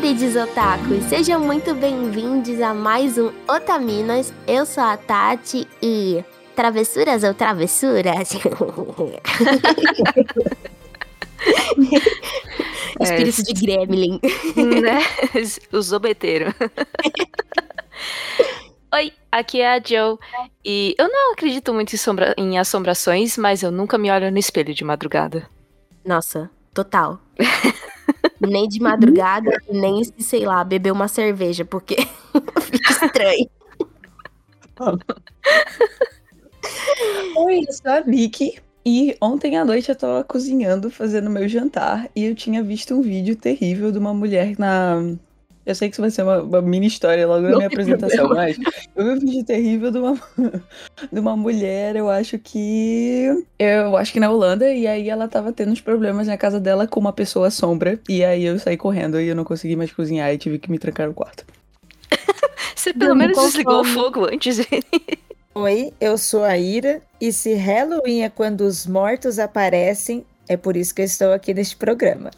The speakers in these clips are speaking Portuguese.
Queridos otakus! Sejam muito bem-vindos a mais um Otaminas. Eu sou a Tati e. Travessuras ou travessuras? Espírito de gremlin. né? O zobeteiro. Oi, aqui é a Joe. E eu não acredito muito em, sombra... em assombrações, mas eu nunca me olho no espelho de madrugada. Nossa, total. nem de madrugada, nem se, sei lá, beber uma cerveja, porque fica estranho. Oi, eu sou a Vicky. E ontem à noite eu tava cozinhando, fazendo meu jantar, e eu tinha visto um vídeo terrível de uma mulher na. Eu sei que isso vai ser uma, uma mini história logo na minha apresentação, problema. mas eu vi um vídeo terrível de uma, de uma mulher, eu acho que. Eu acho que na Holanda, e aí ela tava tendo uns problemas na casa dela com uma pessoa sombra, e aí eu saí correndo e eu não consegui mais cozinhar e tive que me trancar no quarto. Você pelo menos desligou o fogo antes. Oi, eu sou a Ira e se Halloween é quando os mortos aparecem, é por isso que eu estou aqui neste programa.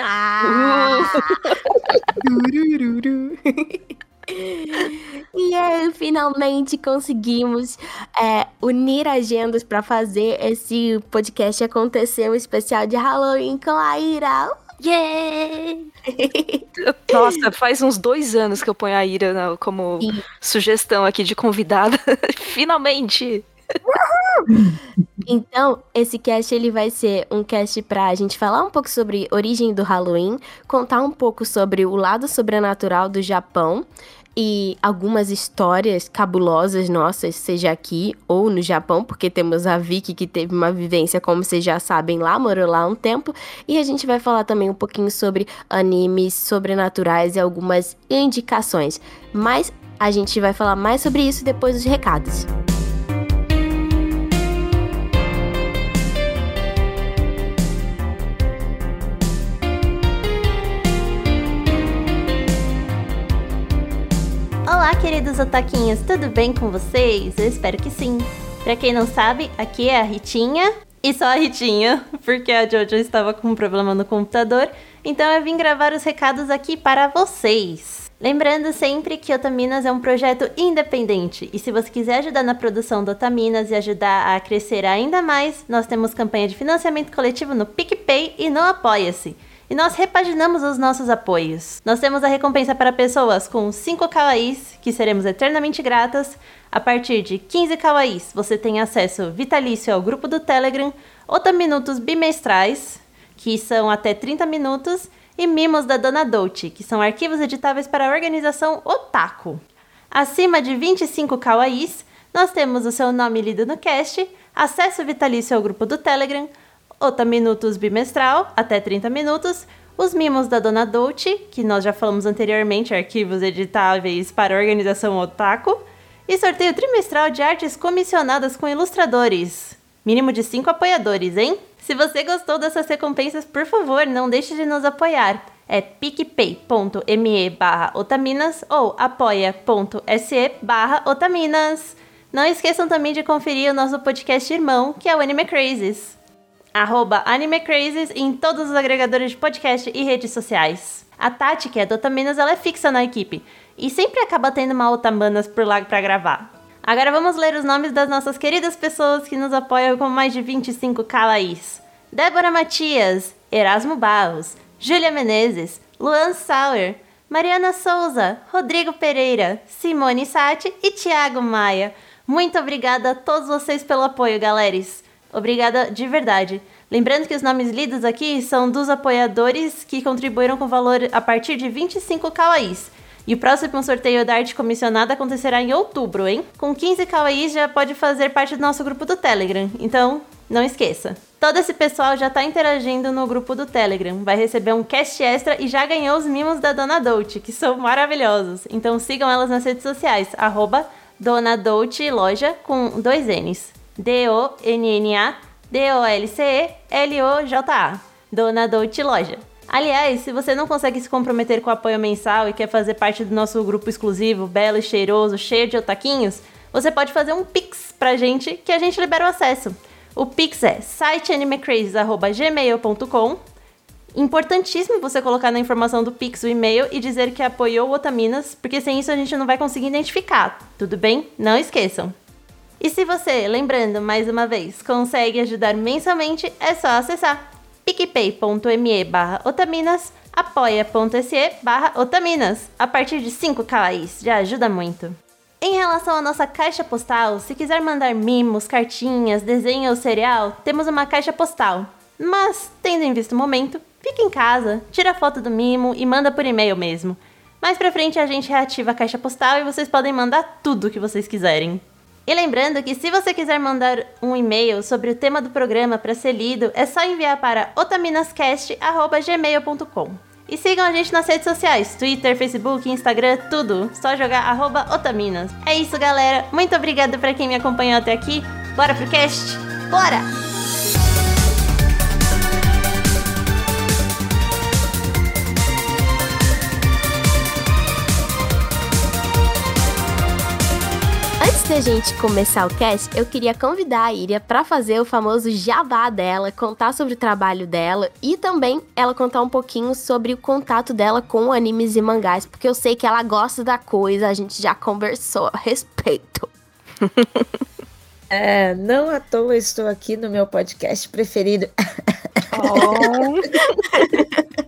Ah! e aí, finalmente conseguimos é, unir agendas para fazer esse podcast acontecer, um especial de Halloween com a Ira. Yeah! Nossa, faz uns dois anos que eu ponho a Ira como Sim. sugestão aqui de convidada. Finalmente! Então, esse cast ele vai ser um cast pra gente falar um pouco sobre origem do Halloween, contar um pouco sobre o lado sobrenatural do Japão e algumas histórias cabulosas nossas, seja aqui ou no Japão, porque temos a Vicky que teve uma vivência, como vocês já sabem, lá, morou lá um tempo, e a gente vai falar também um pouquinho sobre animes sobrenaturais e algumas indicações. Mas a gente vai falar mais sobre isso depois dos recados. Olá, queridos otaquinhos, tudo bem com vocês? Eu espero que sim. Pra quem não sabe, aqui é a Ritinha, e só a Ritinha, porque a Jojo estava com um problema no computador, então eu vim gravar os recados aqui para vocês. Lembrando sempre que Otaminas é um projeto independente e se você quiser ajudar na produção do Otaminas e ajudar a crescer ainda mais, nós temos campanha de financiamento coletivo no PicPay e no Apoia-se e nós repaginamos os nossos apoios. Nós temos a recompensa para pessoas com 5 kawaiis, que seremos eternamente gratas. A partir de 15 kawaiis, você tem acesso vitalício ao grupo do Telegram, Ota Minutos bimestrais, que são até 30 minutos, e Mimos da Dona Dolce, que são arquivos editáveis para a organização Otaku. Acima de 25 kawaiis, nós temos o seu nome lido no cast, acesso vitalício ao grupo do Telegram, Ota Minutos bimestral, até 30 minutos. Os mimos da Dona Dolce, que nós já falamos anteriormente, arquivos editáveis para a organização Otaku. E sorteio trimestral de artes comissionadas com ilustradores. Mínimo de 5 apoiadores, hein? Se você gostou dessas recompensas, por favor, não deixe de nos apoiar. É picpay.me barra otaminas ou apoia.se barra otaminas. Não esqueçam também de conferir o nosso podcast irmão, que é o Anime Crazes arroba AnimeCrazes em todos os agregadores de podcast e redes sociais. A Tati, que é do Otaminas, ela é fixa na equipe e sempre acaba tendo uma Otamanas por lá para gravar. Agora vamos ler os nomes das nossas queridas pessoas que nos apoiam com mais de 25 calaís. Débora Matias, Erasmo Barros, Júlia Menezes, Luan Sauer, Mariana Souza, Rodrigo Pereira, Simone Sati e Thiago Maia. Muito obrigada a todos vocês pelo apoio, galeres. Obrigada de verdade. Lembrando que os nomes lidos aqui são dos apoiadores que contribuíram com valor a partir de 25 kawaiis. E o próximo sorteio da arte comissionada acontecerá em outubro, hein? Com 15 kawaiis já pode fazer parte do nosso grupo do Telegram, então não esqueça. Todo esse pessoal já está interagindo no grupo do Telegram, vai receber um cast extra e já ganhou os mimos da Dona Dolce, que são maravilhosos. Então sigam elas nas redes sociais, arroba Dona Dolce Loja com dois N's. D-O-N-N-A-D-O-L-C-E-L-O-J-A. Dona Dolce Loja. Aliás, se você não consegue se comprometer com o apoio mensal e quer fazer parte do nosso grupo exclusivo, belo e cheiroso, cheio de otaquinhos, você pode fazer um pix pra gente que a gente libera o acesso. O pix é siteanimecrazes.gmail.com Importantíssimo você colocar na informação do Pix o e-mail e dizer que apoiou o Otaminas, porque sem isso a gente não vai conseguir identificar, tudo bem? Não esqueçam. E se você, lembrando mais uma vez, consegue ajudar mensalmente, é só acessar picpay.me barra otaminas, apoia.se barra otaminas. A partir de 5 kais, já ajuda muito. Em relação à nossa caixa postal, se quiser mandar mimos, cartinhas, desenho ou cereal, temos uma caixa postal. Mas, tendo em vista o momento, fica em casa, tira foto do mimo e manda por e-mail mesmo. Mais pra frente a gente reativa a caixa postal e vocês podem mandar tudo o que vocês quiserem. E lembrando que se você quiser mandar um e-mail sobre o tema do programa para ser lido, é só enviar para otaminascast@gmail.com. E sigam a gente nas redes sociais, Twitter, Facebook, Instagram, tudo. Só jogar arroba Otaminas. É isso, galera. Muito obrigada para quem me acompanhou até aqui. Bora pro cast? Bora! Da gente começar o cast, eu queria convidar a Iria para fazer o famoso jabá dela, contar sobre o trabalho dela e também ela contar um pouquinho sobre o contato dela com animes e mangás, porque eu sei que ela gosta da coisa, a gente já conversou a respeito. É, não à toa estou aqui no meu podcast preferido. Oh.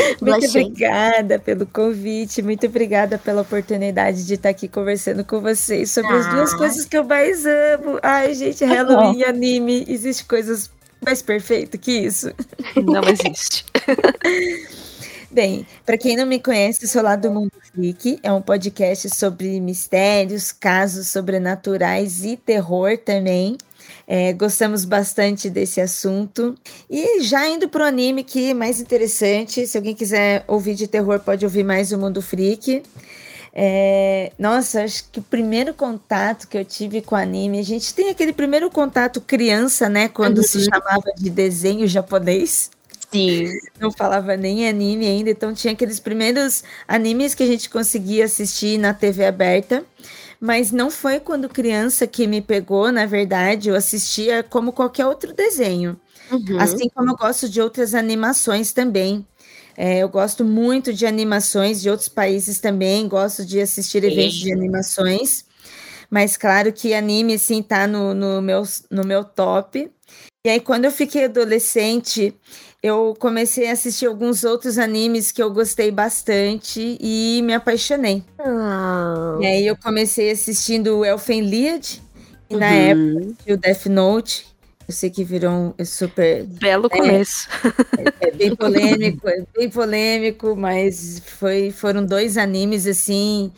Muito obrigada pelo convite, muito obrigada pela oportunidade de estar aqui conversando com vocês sobre ah. as duas ah. coisas que eu mais amo. Ai, gente, Halloween e anime, existe coisas mais perfeitas que isso? Não existe. Bem, para quem não me conhece, sou lá do Mundo Freak, é um podcast sobre mistérios, casos sobrenaturais e terror também. É, gostamos bastante desse assunto. E já indo para o anime, que é mais interessante, se alguém quiser ouvir de terror, pode ouvir mais o Mundo Freak. É, nossa, acho que o primeiro contato que eu tive com anime, a gente tem aquele primeiro contato criança, né? Quando uhum. se chamava de desenho japonês. Sim. Não falava nem anime ainda, então tinha aqueles primeiros animes que a gente conseguia assistir na TV aberta mas não foi quando criança que me pegou, na verdade, eu assistia como qualquer outro desenho. Uhum. Assim como eu gosto de outras animações também. É, eu gosto muito de animações de outros países também, gosto de assistir eventos de animações. Mas claro que anime, assim, tá no, no, meu, no meu top. E aí, quando eu fiquei adolescente, eu comecei a assistir alguns outros animes que eu gostei bastante e me apaixonei. Oh. E aí eu comecei assistindo o Elfenlied, e uhum. na época o Death Note. Eu sei que virou um super. Belo é, começo. É, é, bem polêmico, é bem polêmico, mas foi, foram dois animes assim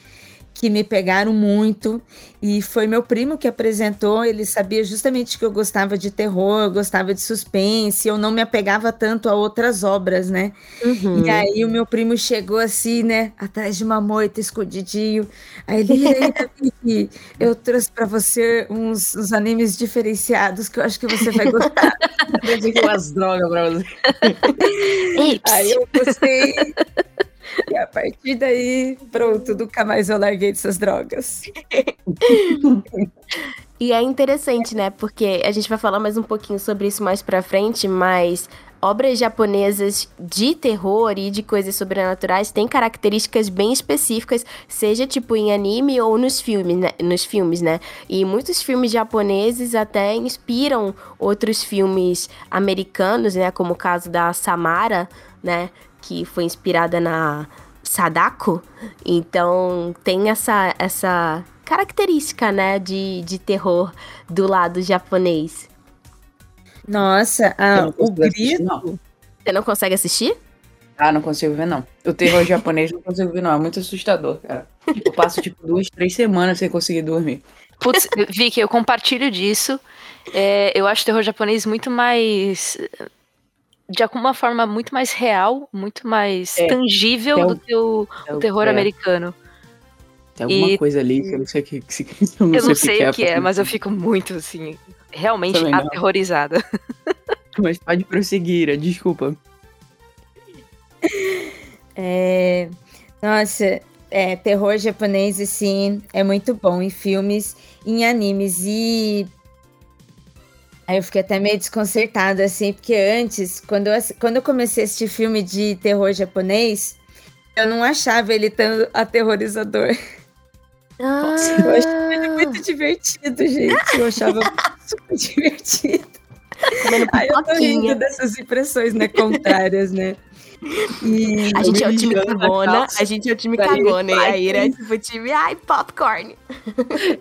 que me pegaram muito. E foi meu primo que apresentou. Ele sabia justamente que eu gostava de terror, gostava de suspense. Eu não me apegava tanto a outras obras, né? Uhum. E aí o meu primo chegou assim, né? Atrás de uma moita, escondidinho. Aí ele, eu trouxe para você uns, uns, animes diferenciados que eu acho que você vai gostar. Eu umas drogas pra você. aí eu gostei. E a partir daí, pronto, nunca mais eu larguei dessas drogas. e é interessante, né? Porque a gente vai falar mais um pouquinho sobre isso mais pra frente, mas obras japonesas de terror e de coisas sobrenaturais têm características bem específicas, seja tipo em anime ou nos filmes, né? Nos filmes, né? E muitos filmes japoneses até inspiram outros filmes americanos, né? Como o caso da Samara, né? Que foi inspirada na Sadako. Então tem essa, essa característica, né, de, de terror do lado japonês. Nossa, ah, o grito. Não. Você não consegue assistir? Ah, não consigo ver, não. O terror japonês não consigo ver, não. É muito assustador, cara. Eu passo, tipo, duas, três semanas sem conseguir dormir. Putz, Vicky, eu compartilho disso. É, eu acho o terror japonês muito mais de alguma forma muito mais real, muito mais é, tangível é o, do que o, o terror é. americano. Tem alguma e, coisa ali que eu não sei o que, que, eu não eu sei, não sei o que, é, mas eu fico muito assim, realmente aterrorizada. Mas pode prosseguir, desculpa. É, nossa, é, terror japonês, assim, é muito bom em filmes, em animes. E Aí eu fiquei até meio desconcertada, assim, porque antes, quando eu, quando eu comecei a assistir filme de terror japonês, eu não achava ele tão aterrorizador. Ah. Eu achava ele muito divertido, gente. Eu achava super divertido. Aí eu tô rindo dessas impressões, né, contrárias, né? E a gente é o time cagona, a gente é o time cagona, e a Ira é tipo o time, ai, popcorn.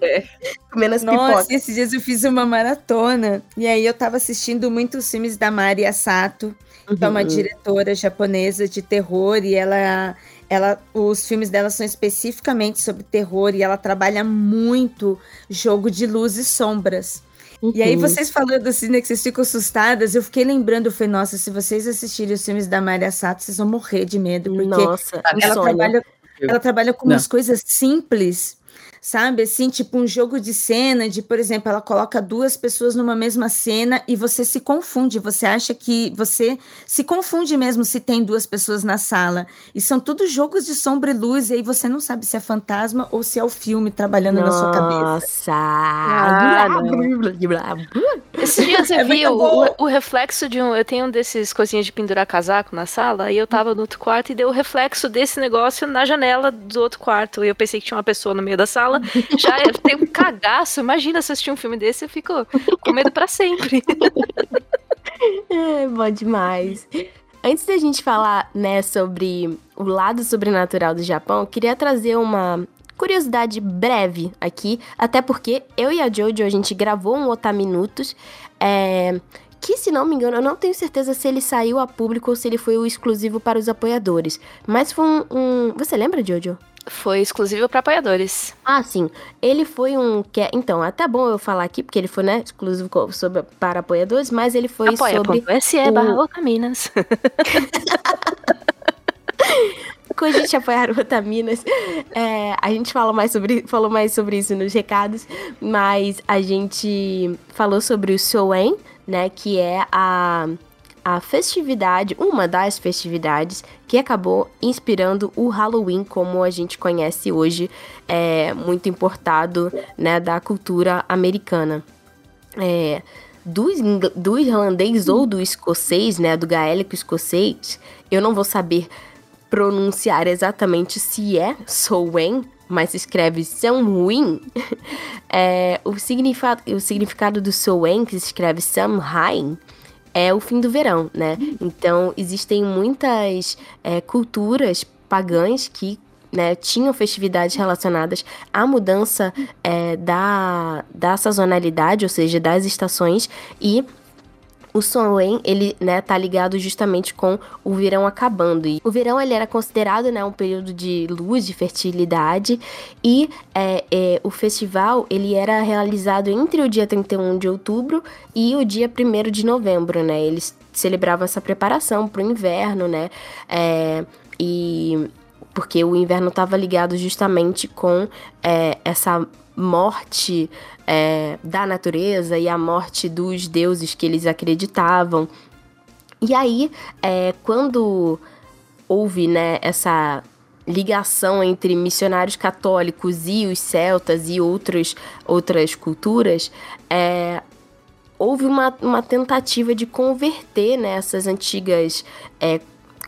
É. Comendo as Nossa, pipocas. esses dias eu fiz uma maratona, e aí eu tava assistindo muitos filmes da Mari Asato, uhum. que é uma uhum. diretora japonesa de terror, e ela ela, os filmes dela são especificamente sobre terror e ela trabalha muito jogo de luz e sombras. Uhum. E aí, uhum. vocês falando assim, né, que vocês ficam assustadas, eu fiquei lembrando, eu falei, nossa, se vocês assistirem os filmes da Maria Sato, vocês vão morrer de medo, porque nossa, ela, trabalha, ela trabalha com Não. umas coisas simples sabe? Assim, tipo um jogo de cena, de, por exemplo, ela coloca duas pessoas numa mesma cena e você se confunde, você acha que você se confunde mesmo se tem duas pessoas na sala. E são tudo jogos de sombra e luz, e aí você não sabe se é fantasma ou se é o filme trabalhando Nossa. na sua cabeça. Nossa! Esse dia você é viu o, o, reflexo de um. Eu tenho um desses coisinhas de pendurar casaco na sala, e eu tava no outro quarto e deu o reflexo desse negócio na janela do outro quarto. E eu pensei que tinha uma pessoa no meio da sala fala, já tem um cagaço. Imagina assistir um filme desse, eu fico com medo para sempre. é, bom demais. Antes da gente falar, né, sobre o lado sobrenatural do Japão, eu queria trazer uma curiosidade breve aqui, até porque eu e a Jojo, a gente gravou um Otaminutos, é, que, se não me engano, eu não tenho certeza se ele saiu a público ou se ele foi o exclusivo para os apoiadores, mas foi um... um... Você lembra, Jojo? Foi exclusivo para apoiadores. Ah, sim. Ele foi um que então, até bom eu falar aqui porque ele foi, né, exclusivo sobre, para apoiadores, mas ele foi Apoia. sobre SE o... barra Otaminas. Quando a gente apoiar o Otaminas, é, a gente fala mais sobre, falou mais sobre isso nos recados, mas a gente falou sobre o Soen, né, que é a a festividade, uma das festividades que acabou inspirando o Halloween como a gente conhece hoje, é muito importado né, da cultura americana. É, do, do irlandês ou do escocês, né, do gaélico escocês, eu não vou saber pronunciar exatamente se é Sowen, mas escreve Samhain. É, o, significado, o significado do Sowen, que se escreve Samhain, é o fim do verão, né? Então, existem muitas é, culturas pagãs que né, tinham festividades relacionadas à mudança é, da, da sazonalidade, ou seja, das estações, e o Solen, ele, né, tá ligado justamente com o verão acabando. E o verão, ele era considerado, né, um período de luz, de fertilidade. E é, é, o festival, ele era realizado entre o dia 31 de outubro e o dia 1 de novembro, né? Eles celebravam essa preparação para o inverno, né? É, e porque o inverno estava ligado justamente com é, essa morte é, da natureza e a morte dos deuses que eles acreditavam. E aí, é, quando houve né, essa ligação entre missionários católicos e os celtas e outros, outras culturas, é, houve uma, uma tentativa de converter né, essas antigas é,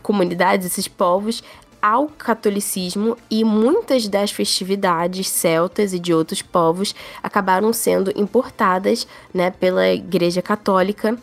comunidades, esses povos, ao catolicismo e muitas das festividades celtas e de outros povos acabaram sendo importadas né, pela Igreja Católica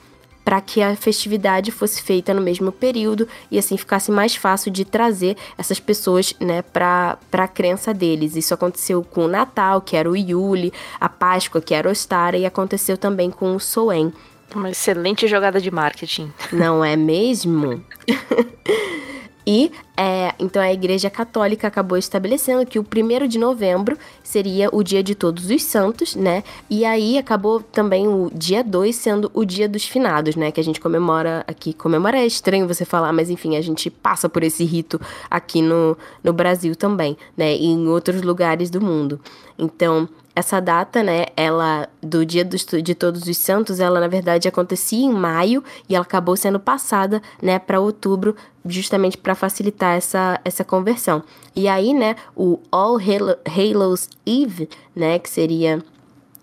para que a festividade fosse feita no mesmo período e assim ficasse mais fácil de trazer essas pessoas né, para a crença deles. Isso aconteceu com o Natal, que era o Yule, a Páscoa, que era o Ostara, e aconteceu também com o Soen. Uma excelente jogada de marketing. Não é mesmo? E é, então a Igreja Católica acabou estabelecendo que o primeiro de novembro seria o dia de todos os santos, né? E aí acabou também o dia 2 sendo o dia dos finados, né? Que a gente comemora aqui. Comemora é estranho você falar, mas enfim, a gente passa por esse rito aqui no, no Brasil também, né? E em outros lugares do mundo. Então, essa data, né, ela do Dia dos, de Todos os Santos, ela na verdade acontecia em maio e ela acabou sendo passada, né, para outubro, justamente para facilitar essa, essa conversão. E aí, né, o All Hallows Eve, né, que seria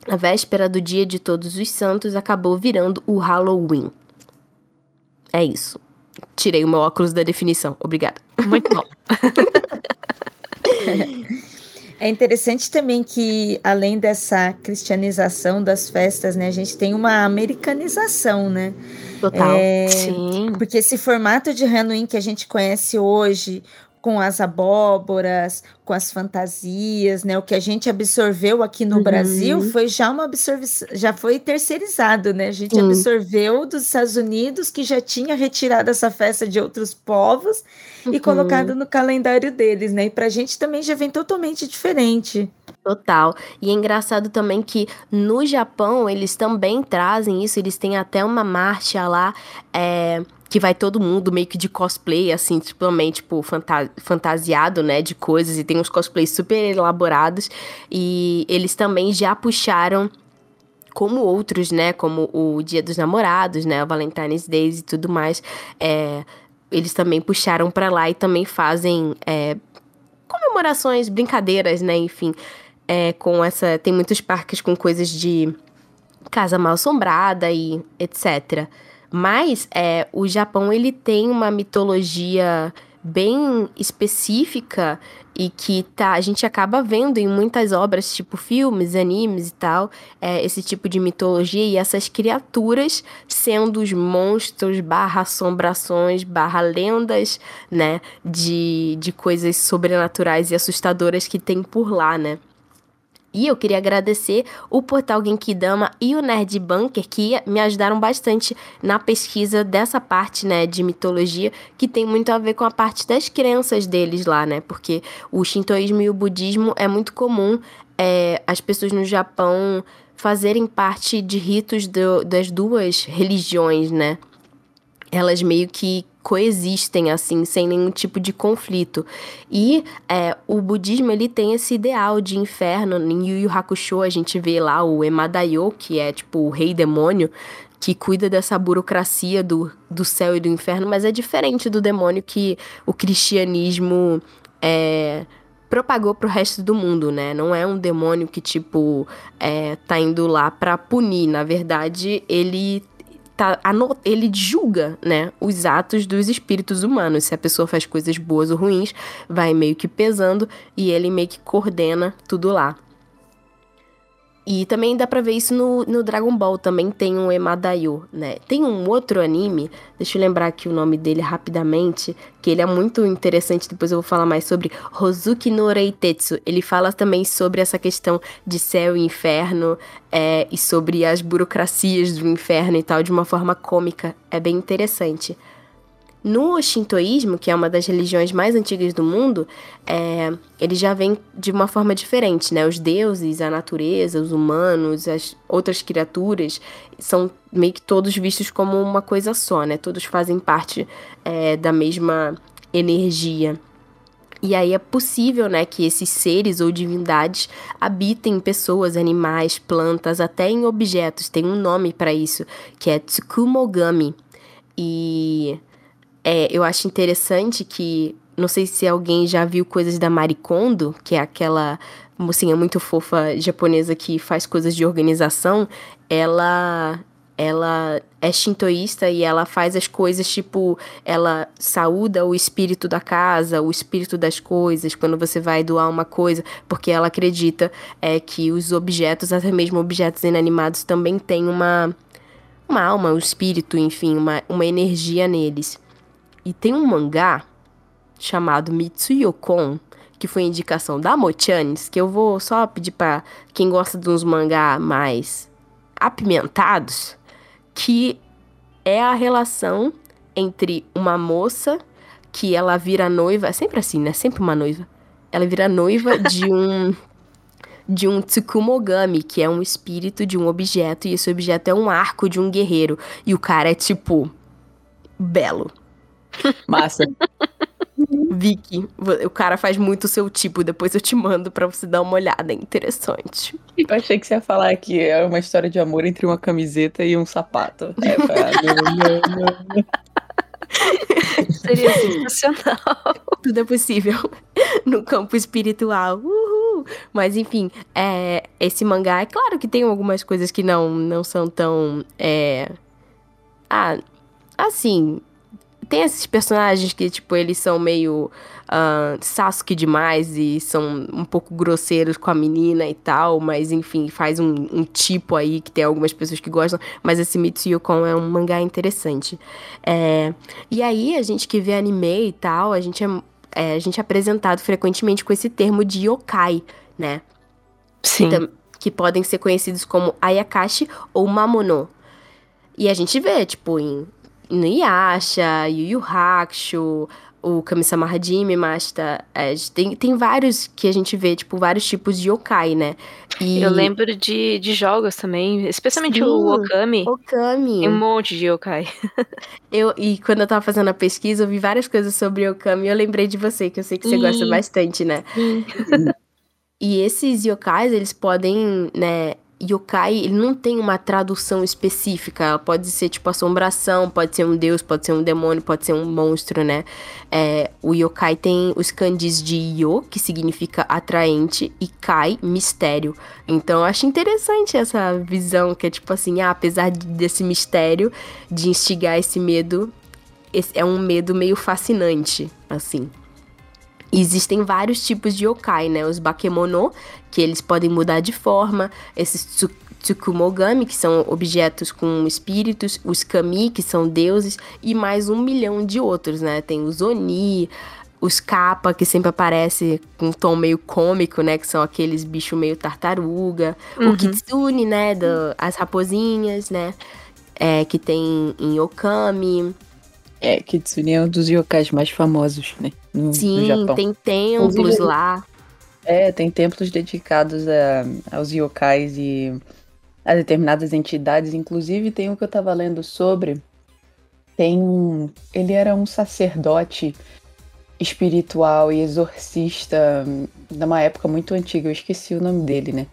a véspera do dia de Todos os Santos acabou virando o Halloween. É isso. Tirei o meu óculos da definição. Obrigada. Muito bom. É interessante também que, além dessa cristianização das festas, né, a gente tem uma americanização, né? Total. É, Sim. Porque esse formato de Halloween que a gente conhece hoje, com as abóboras, com as fantasias, né? O que a gente absorveu aqui no Uhum. Brasil foi já uma absorção, já foi terceirizado, né? A gente Sim. absorveu dos Estados Unidos que já tinha retirado essa festa de outros povos e Uhum. colocado no calendário deles, né? E pra gente também já vem totalmente diferente. Total. E é engraçado também que no Japão eles também trazem isso, eles têm até uma marcha lá é, que vai todo mundo meio que de cosplay, assim, também, tipo, fanta- fantasiado, né, de coisas, e tem uns cosplays super elaborados, e eles também já puxaram como outros, né, como o Dia dos Namorados, né, o Valentine's Day e tudo mais, é, eles também puxaram pra lá e também fazem é, comemorações, brincadeiras, né, enfim, é, com essa. Tem muitos parques com coisas de casa mal assombrada e etc. Mas é, o Japão ele tem uma mitologia bem específica e que tá, a gente acaba vendo em muitas obras, tipo filmes, animes e tal, é, esse tipo de mitologia e essas criaturas sendo os monstros barra assombrações, barra lendas, né, de, de coisas sobrenaturais e assustadoras que tem por lá, né. E eu queria agradecer o portal Genkidama e o Nerd Bunker que me ajudaram bastante na pesquisa dessa parte, né, de mitologia, que tem muito a ver com a parte das crenças deles lá, né? Porque o shintoísmo e o budismo é muito comum é, as pessoas no Japão fazerem parte de ritos do- das duas religiões, né? Elas meio que coexistem assim, sem nenhum tipo de conflito. E é, o budismo ele tem esse ideal de inferno. Em Yu Yu Hakusho a gente vê lá o Emadayo, que é tipo o rei demônio, que cuida dessa burocracia do, do céu e do inferno, mas é diferente do demônio que o cristianismo é, propagou pro resto do mundo, né? Não é um demônio que, tipo, é, tá indo lá pra punir. Na verdade, ele tá, ele julga, né, os atos dos espíritos humanos. Se a pessoa faz coisas boas ou ruins, vai meio que pesando e ele meio que coordena tudo lá. E também dá pra ver isso no, no Dragon Ball, também tem um Emadayo, né? Tem um outro anime, deixa eu lembrar aqui o nome dele rapidamente, que ele é muito interessante, depois eu vou falar mais sobre Hozuki no Reitetsu. Ele fala também sobre essa questão de céu e inferno, é, e sobre as burocracias do inferno e tal, de uma forma cômica. É bem interessante. No shintoísmo, que é uma das religiões mais antigas do mundo, é, ele já vem de uma forma diferente, né? Os deuses, a natureza, os humanos, as outras criaturas são meio que todos vistos como uma coisa só, né? Todos fazem parte é, da mesma energia. E aí é possível, né, que esses seres ou divindades habitem em pessoas, animais, plantas, até em objetos. Tem um nome para isso, que é Tsukumogami. E é, eu acho interessante que. Não sei se alguém já viu coisas da Marikondo, que é aquela mocinha muito fofa japonesa que faz coisas de organização. Ela. Ela é shintoísta e ela faz as coisas tipo. Ela saúda o espírito da casa, o espírito das coisas, quando você vai doar uma coisa, porque ela acredita é, que os objetos, até mesmo objetos inanimados, também têm uma, uma alma, um espírito, enfim, uma, uma energia neles. E tem um mangá chamado Mitsuyokon, que foi indicação da Mochanes, que eu vou só pedir pra quem gosta de uns mangá mais apimentados, que é a relação entre uma moça que ela vira noiva, é sempre assim, né? Sempre uma noiva. Ela vira noiva de um de um Tsukumogami, que é um espírito de um objeto, e esse objeto é um arco de um guerreiro. E o cara é tipo belo. Massa. Vicky, o cara faz muito o seu tipo, depois eu te mando pra você dar uma olhada, é interessante. Eu achei que você ia falar que é uma história de amor entre uma camiseta e um sapato. É, pra-. Seria sensacional. Tudo é possível no campo espiritual. Uhul! Mas enfim, é, esse mangá, é claro que tem algumas coisas que não, não são tão. É, ah, assim. Tem esses personagens que, tipo, eles são meio uh, Sasuke demais e são um pouco grosseiros com a menina e tal, mas enfim, faz um, um tipo aí que tem algumas pessoas que gostam, mas esse Mitsuyukon é um mangá interessante. É, e aí, a gente que vê anime e tal, a gente é, é, a gente é apresentado frequentemente com esse termo de yokai, né? Sim. Que, que podem ser conhecidos como Ayakashi ou Mamono. E a gente vê, tipo, em Inuyasha, Yu Yu Hakusho, o Kami-sama Hajime, Masta, é, tem, tem vários que a gente vê, tipo, vários tipos de yokai, né? E... Eu lembro de, de jogos também, especialmente Sim, o Okami. Okami. Tem um monte de yokai. eu, e quando eu tava fazendo a pesquisa, eu vi várias coisas sobre Okami e eu lembrei de você, que eu sei que você gosta bastante, né? e esses yokais, eles podem, né, yokai, ele não tem uma tradução específica. Pode ser tipo assombração, pode ser um deus, pode ser um demônio, pode ser um monstro, né? É, o yokai tem os kanjis de yo, que significa atraente, e kai, mistério. Então eu acho interessante essa visão, que é tipo assim, ah, apesar desse mistério, de instigar esse medo, esse é um medo meio fascinante, assim. Existem vários tipos de yokai, né? Os bakemono, que eles podem mudar de forma, esses tsukumogami, que são objetos com espíritos, os kami, que são deuses, e mais um milhão de outros, né? Tem os oni, os kappa, que sempre aparece com um tom meio cômico, né? Que são aqueles bichos meio tartaruga. Uhum. O kitsune, né? Do, as raposinhas, né? É, que tem em Okami. É, Kitsune é um dos yokais mais famosos, né? No, Sim, no Japão. tem templos lá. É, tem templos dedicados a, aos yokais e a determinadas entidades. Inclusive, tem um que eu tava lendo sobre. Tem um. Ele era um sacerdote espiritual e exorcista de uma época muito antiga. Eu esqueci o nome dele, né?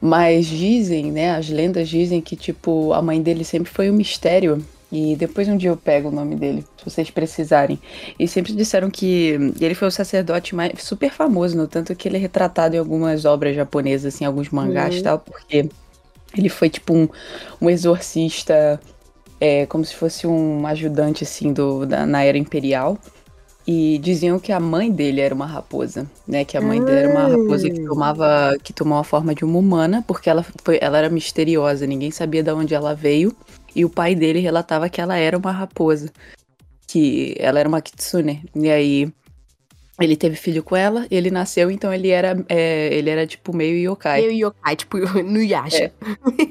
Mas dizem, né? As lendas dizem que, tipo, a mãe dele sempre foi um mistério e depois um dia eu pego o nome dele, se vocês precisarem. E sempre disseram que ele foi o sacerdote mais super famoso, no tanto que ele é retratado em algumas obras japonesas, assim, alguns mangás e uhum. tal, porque ele foi tipo um, um exorcista, é, como se fosse um ajudante, assim, do, da, na era imperial. E diziam que a mãe dele era uma raposa, né? Que a mãe dele era uma raposa que tomava, que tomou a forma de uma humana, porque ela, foi, ela era misteriosa, ninguém sabia de onde ela veio. E o pai dele relatava que ela era uma raposa. Que ela era uma kitsune. E aí ele teve filho com ela, ele nasceu, então ele era, é, ele era tipo meio yokai. Meio yokai, tipo no Yasha.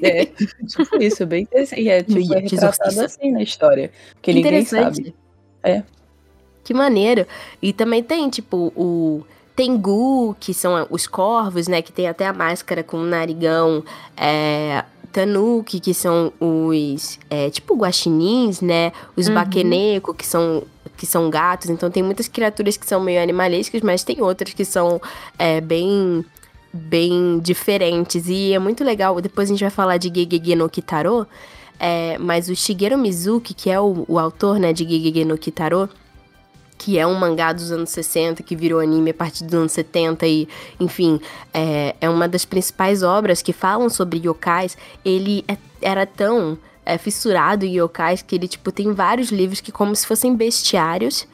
É, é tipo isso, bem interessante. É, tipo, é retratado assim na história. Que ninguém sabe. É. Que maneiro. E também tem, tipo, o Tengu, que são os corvos, né? Que tem até a máscara com o narigão. É, tanuki, que são os, é, tipo, guaxinins, né? Os uhum. baqueneco, que são que são gatos. Então tem muitas criaturas que são meio animalescas, mas tem outras que são é, bem bem diferentes. E é muito legal. Depois a gente vai falar de Gegege no Kitaro. É, mas o Shigeru Mizuki, que é o, o autor né, de Gegege no Kitaro, que é um mangá dos anos 60, que virou anime a partir dos anos 70 e, enfim, é, é uma das principais obras que falam sobre yokais. Ele é, era tão é, fissurado em yokais que ele, tipo, tem vários livros que como se fossem bestiários,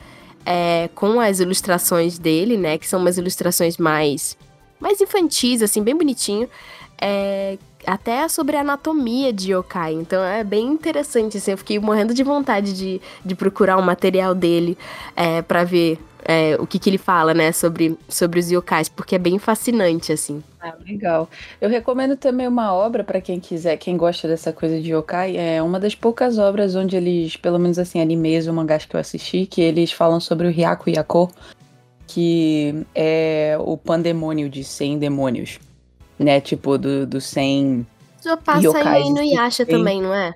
é, com as ilustrações dele, né, que são umas ilustrações mais, mais infantis, assim, bem bonitinho, é, até sobre a anatomia de yokai. Então é bem interessante, assim. Eu fiquei morrendo de vontade de, de procurar o material dele é, para ver é, o que, que ele fala, né, sobre, sobre os yokais, porque é bem fascinante, assim. Ah, legal. Eu recomendo também uma obra para quem quiser, quem gosta dessa coisa de yokai. É uma das poucas obras onde eles, pelo menos assim, animes ou mangás que eu assisti, que eles falam sobre o Hyaku Yako, que é o pandemônio de 100 demônios né? Tipo, do, do 100 Só passa aí no Yasha também, não é?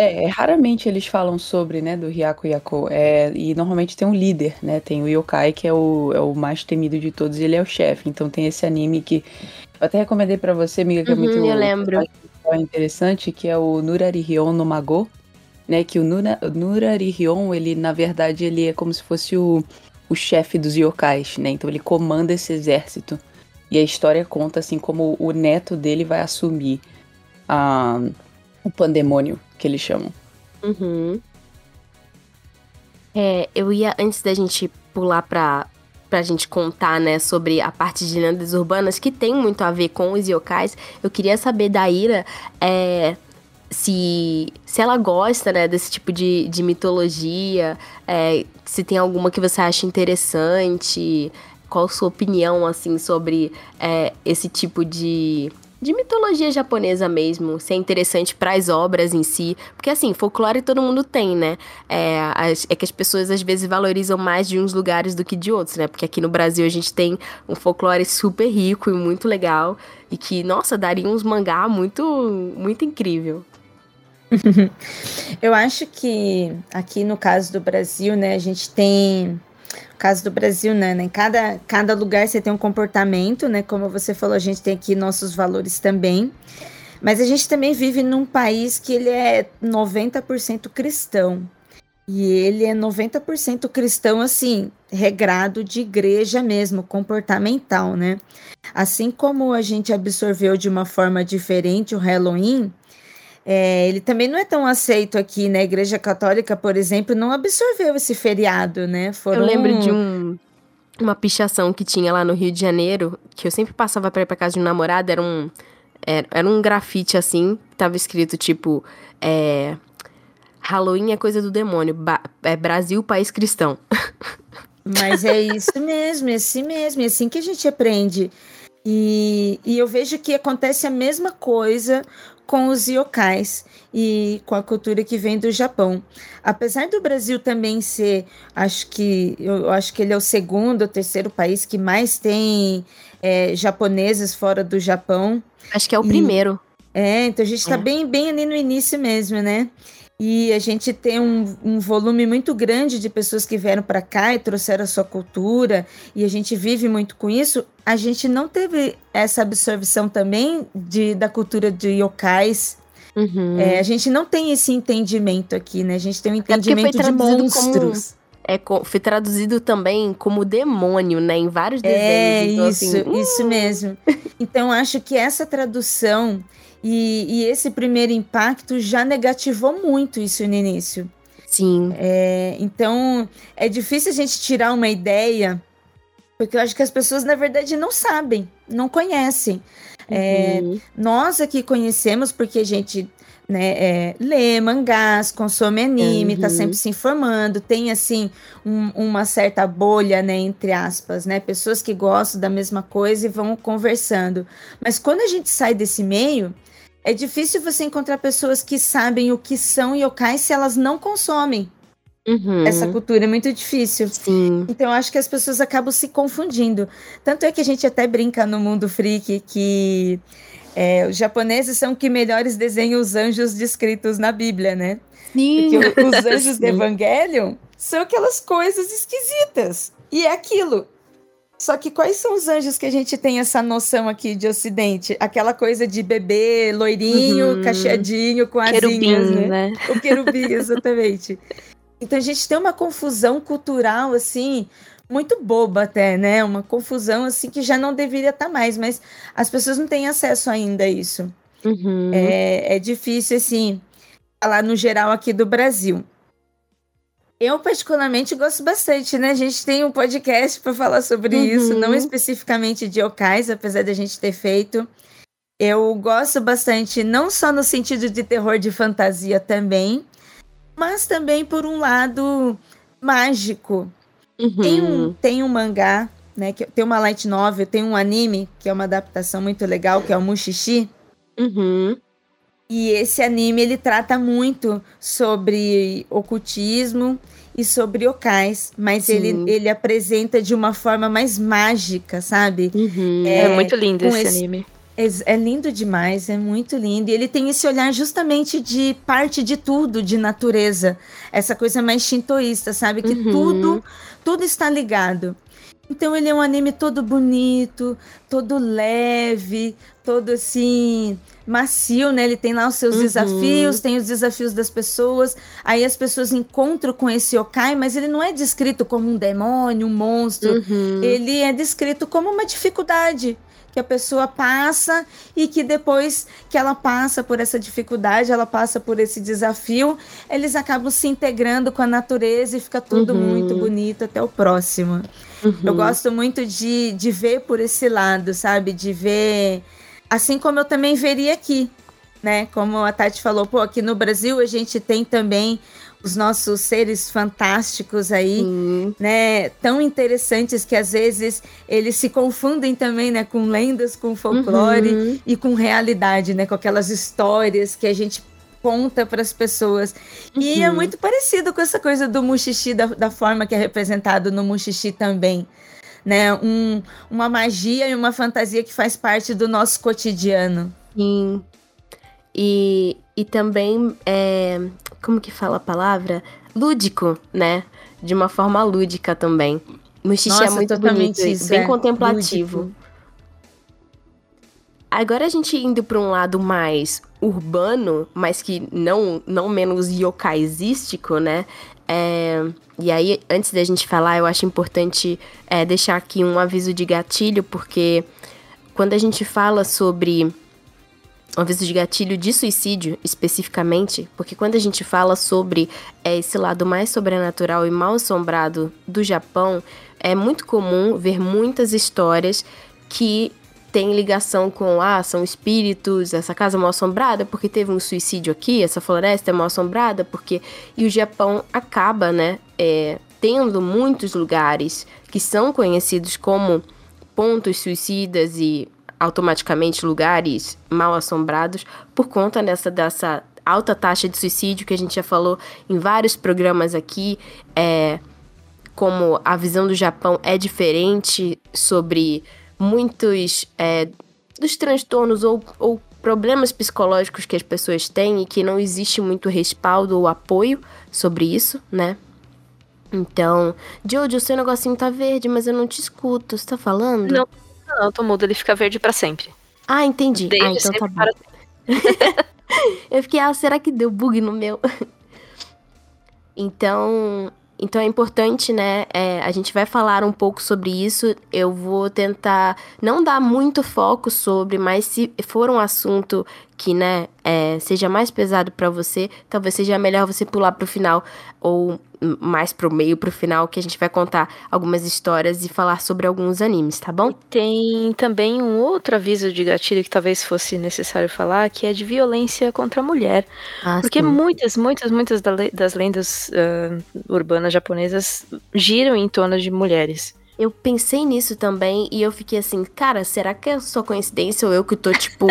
É, raramente eles falam sobre, né, do Hyaku Yako. É, e normalmente tem um líder, né? Tem o Yokai, que é o, é o mais temido de todos, e ele é o chefe. Então tem esse anime que. Eu até recomendei para você, amiga, que uhum, é muito eu lembro. interessante, que é o Nurari-Hyon no Mago. Né, que o Nura, Nurari-Hyon, ele, na verdade, ele é como se fosse o, o chefe dos yokais, né? Então ele comanda esse exército E a história conta assim como o neto dele vai assumir a, o pandemônio, que eles chamam. Uhum. É, eu ia, antes da gente pular pra, pra gente contar, né, sobre a parte de lendas urbanas, que tem muito a ver com os yokais, eu queria saber da Ira, é, se, se ela gosta, né, desse tipo de, de mitologia, é, se tem alguma que você acha interessante, qual sua opinião, assim, sobre é, esse tipo de, de mitologia japonesa mesmo, se é interessante para as obras em si, porque assim, folclore todo mundo tem, né? É, as, é que as pessoas às vezes valorizam mais de uns lugares do que de outros, né? Porque aqui no Brasil a gente tem um folclore super rico e muito legal e que, nossa, daria uns mangá muito muito incrível. Eu acho que aqui no caso do Brasil, né, a gente tem caso do Brasil, né, em cada, cada lugar você tem um comportamento, né, como você falou, a gente tem aqui nossos valores também, mas a gente também vive num país que ele é 90% cristão, e ele é 90% cristão, assim, regrado de igreja mesmo, comportamental, né? Assim como a gente absorveu de uma forma diferente o Halloween, é, ele também não é tão aceito aqui, né? A Igreja Católica, por exemplo, não absorveu esse feriado, né? Foram... Eu lembro de um, uma pichação que tinha lá no Rio de Janeiro, que eu sempre passava pra ir pra casa de um namorado, era um, era, era um grafite assim, tava escrito tipo. É, Halloween é coisa do demônio. Ba é Brasil, país cristão. Mas é isso mesmo, é assim mesmo, é assim que a gente aprende. E, e eu vejo que acontece a mesma coisa com os yokais e com a cultura que vem do Japão. Apesar do Brasil também ser, acho que eu acho que ele é o segundo ou terceiro país que mais tem é, japoneses fora do Japão. Acho que é o e, primeiro. É, então a gente está é. bem, bem ali no início mesmo, né? E a gente tem um, um, volume muito grande de pessoas que vieram para cá e trouxeram a sua cultura, e a gente vive muito com isso. A gente não teve essa absorção também de, da cultura de yokais. Uhum. É, a gente não tem esse entendimento aqui, né? A gente tem um é entendimento é de monstros. Como, é, foi traduzido também como demônio, né? Em vários desenhos. É, então, isso, assim, isso uh! mesmo. Então, acho que essa tradução e, e, esse primeiro impacto já negativou muito isso no início. Sim. É, então, é difícil a gente tirar uma ideia, porque eu acho que as pessoas, na verdade, não sabem, não conhecem. É, uhum. É, nós aqui conhecemos porque a gente né, é, lê mangás, consome anime, tá uhum. tá sempre se informando, tem assim um, uma certa bolha, né, entre aspas, né, pessoas que gostam da mesma coisa e vão conversando. Mas quando a gente sai desse meio, é difícil você encontrar pessoas que sabem o que são yokais se elas não consomem. Uhum. Essa cultura é muito difícil. Sim. Então, eu acho que as pessoas acabam se confundindo. Tanto é que a gente até brinca no mundo freak que é, os japoneses são que melhores desenham os anjos descritos na Bíblia, né? Sim. Porque os anjos do Evangelion são aquelas coisas esquisitas. E é aquilo. Só que quais são os anjos que a gente tem essa noção aqui de Ocidente? Aquela coisa de bebê loirinho, uhum. cacheadinho, com querubim, asinhas, né? né? O querubim, exatamente. Então a gente tem uma confusão cultural, assim, muito boba até, né? Uma confusão, assim, que já não deveria estar tá mais, mas as pessoas não têm acesso ainda a isso. Uhum. É, é difícil, assim, falar no geral aqui do Brasil. Eu, particularmente, gosto bastante, né? A gente tem um podcast para falar sobre uhum. isso, não especificamente de Okais, apesar de a gente ter feito. Eu gosto bastante, não só no sentido de terror de fantasia também, mas também por um lado mágico. Uhum. Tem, um, tem um mangá, né? Que, tem uma light novel, tem um anime, que é uma adaptação muito legal, que é o Mushishi. Uhum. E esse anime ele trata muito sobre ocultismo e sobre yokais, mas ele, ele apresenta de uma forma mais mágica, sabe? Uhum. É, é, muito lindo esse, esse, anime. É, é, lindo demais, é muito lindo. E ele tem esse olhar justamente de parte de tudo, de natureza. Essa coisa mais shintoísta, sabe? Que uhum. tudo, tudo está ligado. Então ele é um anime todo bonito, todo leve, todo assim macio, né? Ele tem lá os seus uhum. desafios, tem os desafios das pessoas. Aí as pessoas encontram com esse yokai, mas ele não é descrito como um demônio, um monstro. Uhum. Ele é descrito como uma dificuldade que a pessoa passa e que depois que ela passa por essa dificuldade, ela passa por esse desafio, eles acabam se integrando com a natureza e fica tudo uhum. muito bonito até o próximo. Uhum. Eu gosto muito de, de ver por esse lado, sabe? De ver. Assim como eu também veria aqui, né? Como a Tati falou, pô, aqui no Brasil a gente tem também os nossos seres fantásticos aí, uhum. né? Tão interessantes que às vezes eles se confundem também, né? Com lendas, com folclore uhum. e com realidade, né? Com aquelas histórias que a gente conta para as pessoas. Uhum. E é uhum. muito parecido com essa coisa do muxixi, da, da forma que é representado no muxixi também. Né? Um, uma magia e uma fantasia que faz parte do nosso cotidiano. Sim. E, e também, é, como que fala a palavra? Lúdico, né? De uma forma lúdica também. Muxixe é muito bonito, isso, bem é. contemplativo. Lúdico. Agora a gente indo para um lado mais urbano, mas que não, não menos yokaizístico, né? É, e aí, antes da gente falar, eu acho importante é, deixar aqui um aviso de gatilho, porque quando a gente fala sobre um aviso de gatilho de suicídio, especificamente, porque quando a gente fala sobre é, esse lado mais sobrenatural e mal assombrado do Japão, é muito comum ver muitas histórias que tem ligação com, ah, são espíritos, essa casa é mal assombrada porque teve um suicídio aqui, essa floresta é mal assombrada porque. E o Japão acaba, né, é, tendo muitos lugares que são conhecidos como pontos suicidas e automaticamente lugares mal assombrados por conta dessa, dessa alta taxa de suicídio que a gente já falou em vários programas aqui. É, como a visão do Japão é diferente sobre muitos é, dos transtornos ou, ou problemas psicológicos que as pessoas têm e que não existe muito respaldo ou apoio sobre isso, né? Então, Jojo, o seu negocinho tá verde, mas eu não te escuto. Você tá falando? Não, não, tô mudo, ele fica verde para sempre. Ah, entendi. Desde ah, então tá bom. eu fiquei, ah, será que deu bug no meu? então, então é importante, né? É, a gente vai falar um pouco sobre isso. Eu vou tentar não dar muito foco sobre, mas se for um assunto que, né, é, seja mais pesado para você, talvez seja melhor você pular pro final ou mais pro meio, pro final, que a gente vai contar algumas histórias e falar sobre alguns animes, tá bom? Tem também um outro aviso de gatilho que talvez fosse necessário falar, que é de violência contra a mulher. Ah, Porque sim. muitas, muitas, muitas das lendas uh, urbanas japonesas giram em torno de mulheres. Eu pensei nisso também e eu fiquei assim, cara, será que é só coincidência ou eu que tô, tipo,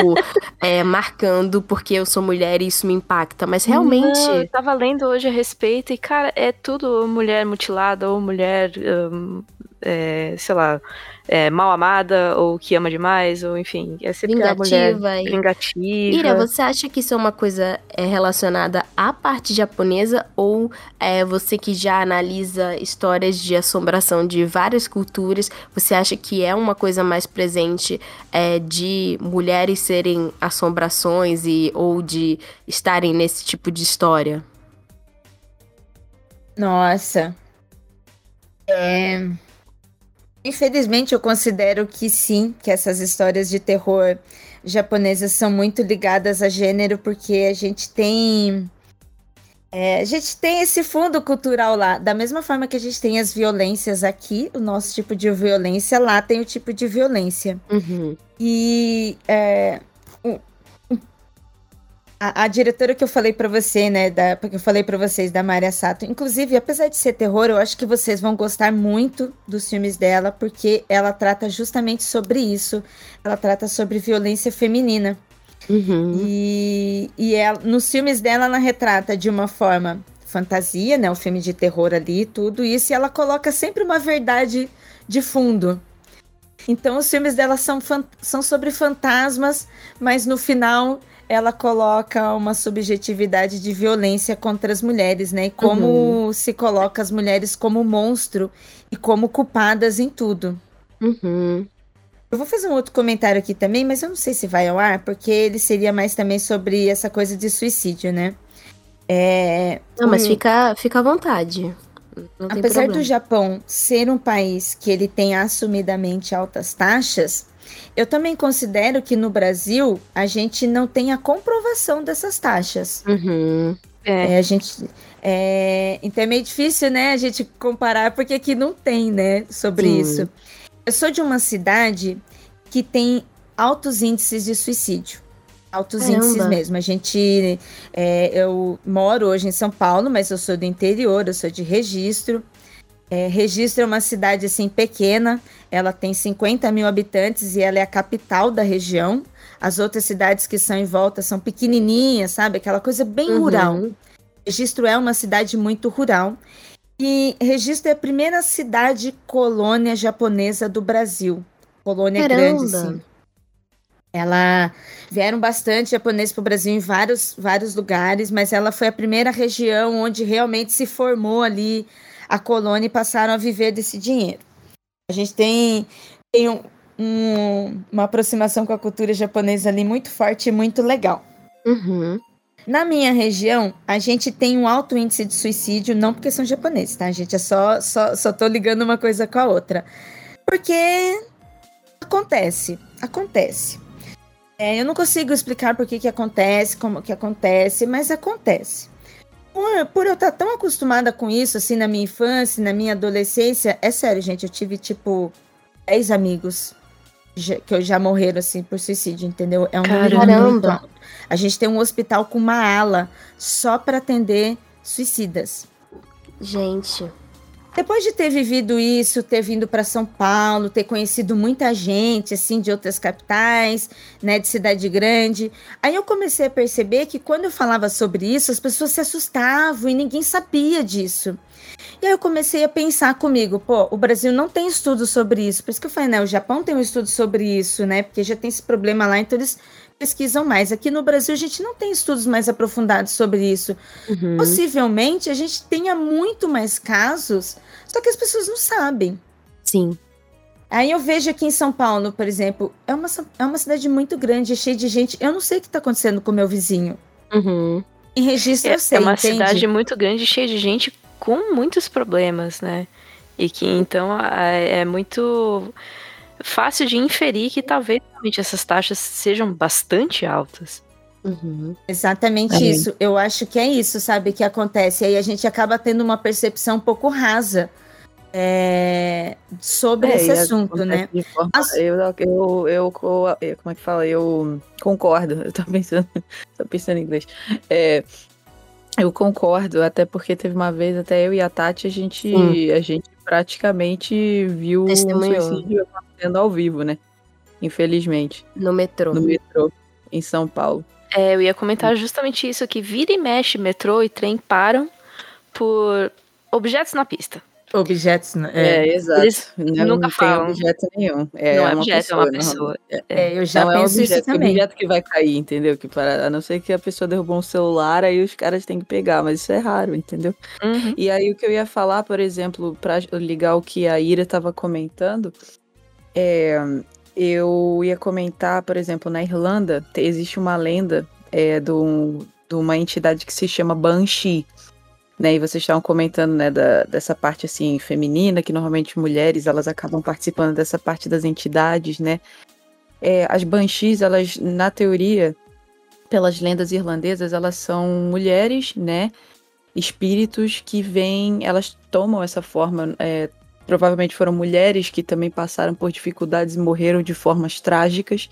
é, marcando porque eu sou mulher e isso me impacta? Mas realmente. Não, eu tava lendo hoje a respeito e, cara, é tudo mulher mutilada ou mulher. Um, é, sei lá é, mal amada ou que ama demais, ou enfim, é sempre vingativa, mulher vingativa. Ira, você acha que isso é uma coisa é, relacionada à parte japonesa ou é, você que já analisa histórias de assombração de várias culturas, você acha que é uma coisa mais presente é, de mulheres serem assombrações e ou de estarem nesse tipo de história? Nossa. É Infelizmente, eu considero que sim, que essas histórias de terror japonesas são muito ligadas a gênero, porque a gente tem. É, a gente tem esse fundo cultural lá. Da mesma forma que a gente tem as violências aqui, o nosso tipo de violência, lá tem o tipo de violência. Uhum. E é, a, a, diretora que eu falei para você, né, da, que eu falei para vocês, da Maria Sato, inclusive, apesar de ser terror, eu acho que vocês vão gostar muito dos filmes dela, porque ela trata justamente sobre isso. Ela trata sobre violência feminina. Uhum. E, e ela, nos filmes dela, ela retrata de uma forma fantasia, né, um filme de terror ali, tudo isso, e ela coloca sempre uma verdade de fundo. Então, os filmes dela são, são sobre fantasmas, mas no final ela coloca uma subjetividade de violência contra as mulheres, né? E como uhum. se coloca as mulheres como monstro e como culpadas em tudo. Uhum. Eu vou fazer um outro comentário aqui também, mas eu não sei se vai ao ar, porque ele seria mais também sobre essa coisa de suicídio, né? É, não, mas fica, fica à vontade. Apesar do Japão ser um país que ele tem assumidamente altas taxas, eu também considero que no Brasil a gente não tem a comprovação dessas taxas. Uhum. É. é. a gente, é, então é meio difícil, né, a gente comparar, porque aqui não tem, né, sobre Sim. isso. Eu sou de uma cidade que tem altos índices de suicídio. Altos Caramba. índices mesmo. A gente. É, eu moro hoje em São Paulo, mas eu sou do interior, eu sou de registro. É, registro é uma cidade assim pequena, ela tem 50 mil habitantes e ela é a capital da região. As outras cidades que são em volta são pequenininhas, sabe? Aquela coisa bem uhum. rural. Registro é uma cidade muito rural. E Registro é a primeira cidade colônia japonesa do Brasil. Colônia Caramba. grande, sim. Ela vieram bastante japoneses para o Brasil em vários, vários lugares, mas ela foi a primeira região onde realmente se formou ali a colônia e passaram a viver desse dinheiro. A gente tem, tem um, um, uma aproximação com a cultura japonesa ali muito forte e muito legal. Uhum. Na minha região, a gente tem um alto índice de suicídio, não porque são japoneses, tá? A gente é só, só, só tô ligando uma coisa com a outra. Porque acontece, acontece. É, eu não consigo explicar por que, que acontece, como que acontece, mas acontece. Por, por eu estar tão acostumada com isso, assim, na minha infância, na minha adolescência, é sério, gente, eu tive, tipo, 10 amigos que eu já morreram, assim, por suicídio, entendeu? É um Caramba. A gente tem um hospital com uma ala só para atender suicidas. Gente. Depois de ter vivido isso, ter vindo para São Paulo, ter conhecido muita gente, assim, de outras capitais, né, de cidade grande, aí eu comecei a perceber que quando eu falava sobre isso, as pessoas se assustavam e ninguém sabia disso. E aí eu comecei a pensar comigo, pô, o Brasil não tem estudo sobre isso. Por isso que eu falei, né, o Japão tem um estudo sobre isso, né, porque já tem esse problema lá, então eles pesquisam mais. Aqui no Brasil a gente não tem estudos mais aprofundados sobre isso. Uhum. Possivelmente a gente tenha muito mais casos, só que as pessoas não sabem. Sim. Aí eu vejo aqui em São Paulo, por exemplo, é uma, é uma cidade muito grande, cheia de gente. Eu não sei o que está acontecendo com o meu vizinho. Uhum. Em registro é, eu sei, É uma entende? cidade muito grande, cheia de gente com muitos problemas, né? E que então é muito fácil de inferir que talvez realmente essas taxas sejam bastante altas. Uhum. Exatamente é. isso. Eu acho que é isso, sabe, que acontece. Aí a gente acaba tendo uma percepção um pouco rasa é, sobre é, esse assunto, né? Forma, As... eu, eu, eu, eu, como é que fala? Eu concordo. Eu tô pensando, tô pensando em inglês. É, eu concordo, até porque teve uma vez, até eu e a Tati, a gente, a gente praticamente viu o suicídio acontecendo ao vivo, né? Infelizmente. No metrô. No metrô, em São Paulo. É, eu ia comentar justamente isso, que vira e mexe metrô e trem param por objetos na pista. Objetos? É, é exato. Eles não, nunca não falam. tem objeto nenhum. É, não é, é objeto, pessoa, é uma pessoa. É, é, eu já não penso é um objeto, isso também. É objeto que vai cair, entendeu? Que para, a não ser que a pessoa derrubou um celular, aí os caras têm que pegar, mas isso é raro, entendeu? Uhum. E aí o que eu ia falar, por exemplo, para ligar o que a Ira estava comentando, é, eu ia comentar, por exemplo, na Irlanda, existe uma lenda é, de uma entidade que se chama Banshee né? E vocês estavam comentando, né, da, dessa parte assim feminina, que normalmente mulheres elas acabam participando dessa parte das entidades, né? É, as banshees, elas na teoria, pelas lendas irlandesas, elas são mulheres, né? Espíritos que vêm, elas tomam essa forma. É, provavelmente foram mulheres que também passaram por dificuldades e morreram de formas trágicas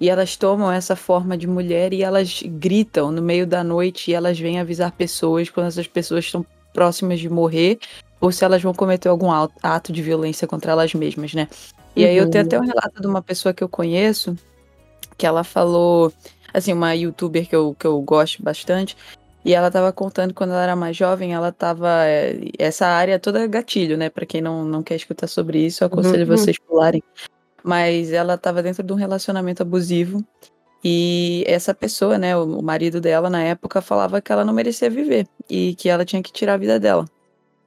e elas tomam essa forma de mulher e elas gritam no meio da noite e elas vêm avisar pessoas quando essas pessoas estão próximas de morrer ou se elas vão cometer algum ato de violência contra elas mesmas, né? E uhum. aí eu tenho até um relato de uma pessoa que eu conheço que ela falou, assim, uma youtuber que eu, que eu gosto bastante, e ela tava contando quando ela era mais jovem, ela tava. É, essa área toda gatilho, né? Pra quem não, não quer escutar sobre isso, eu aconselho uhum. vocês pularem mas ela estava dentro de um relacionamento abusivo e essa pessoa, né, o marido dela na época falava que ela não merecia viver e que ela tinha que tirar a vida dela,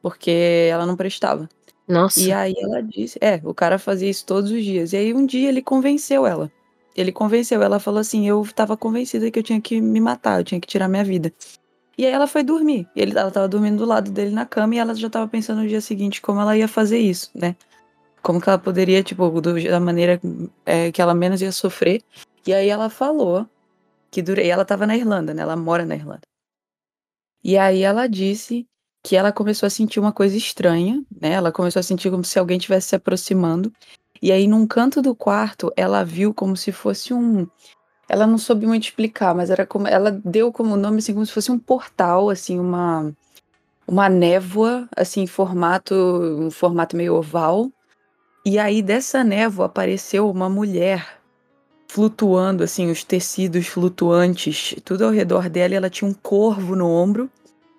porque ela não prestava. Nossa. E aí ela disse, é, o cara fazia isso todos os dias. E aí um dia ele convenceu ela. Ele convenceu, ela falou assim: "Eu estava convencida que eu tinha que me matar, eu tinha que tirar minha vida". E aí ela foi dormir. Ele, ela estava dormindo do lado dele na cama e ela já estava pensando no dia seguinte como ela ia fazer isso, né? como que ela poderia, tipo, do, da maneira é, que ela menos ia sofrer. E aí ela falou que durante, ela tava na Irlanda, né? Ela mora na Irlanda. E aí ela disse que ela começou a sentir uma coisa estranha, né? Ela começou a sentir como se alguém estivesse se aproximando. E aí, num canto do quarto, ela viu como se fosse um. Ela não soube muito explicar, mas era como. Ela deu como nome assim, como se fosse um portal, assim, uma. Uma névoa, assim, formato. Um formato meio oval. E aí, dessa névoa, apareceu uma mulher flutuando, assim, os tecidos flutuantes, tudo ao redor dela. E ela tinha um corvo no ombro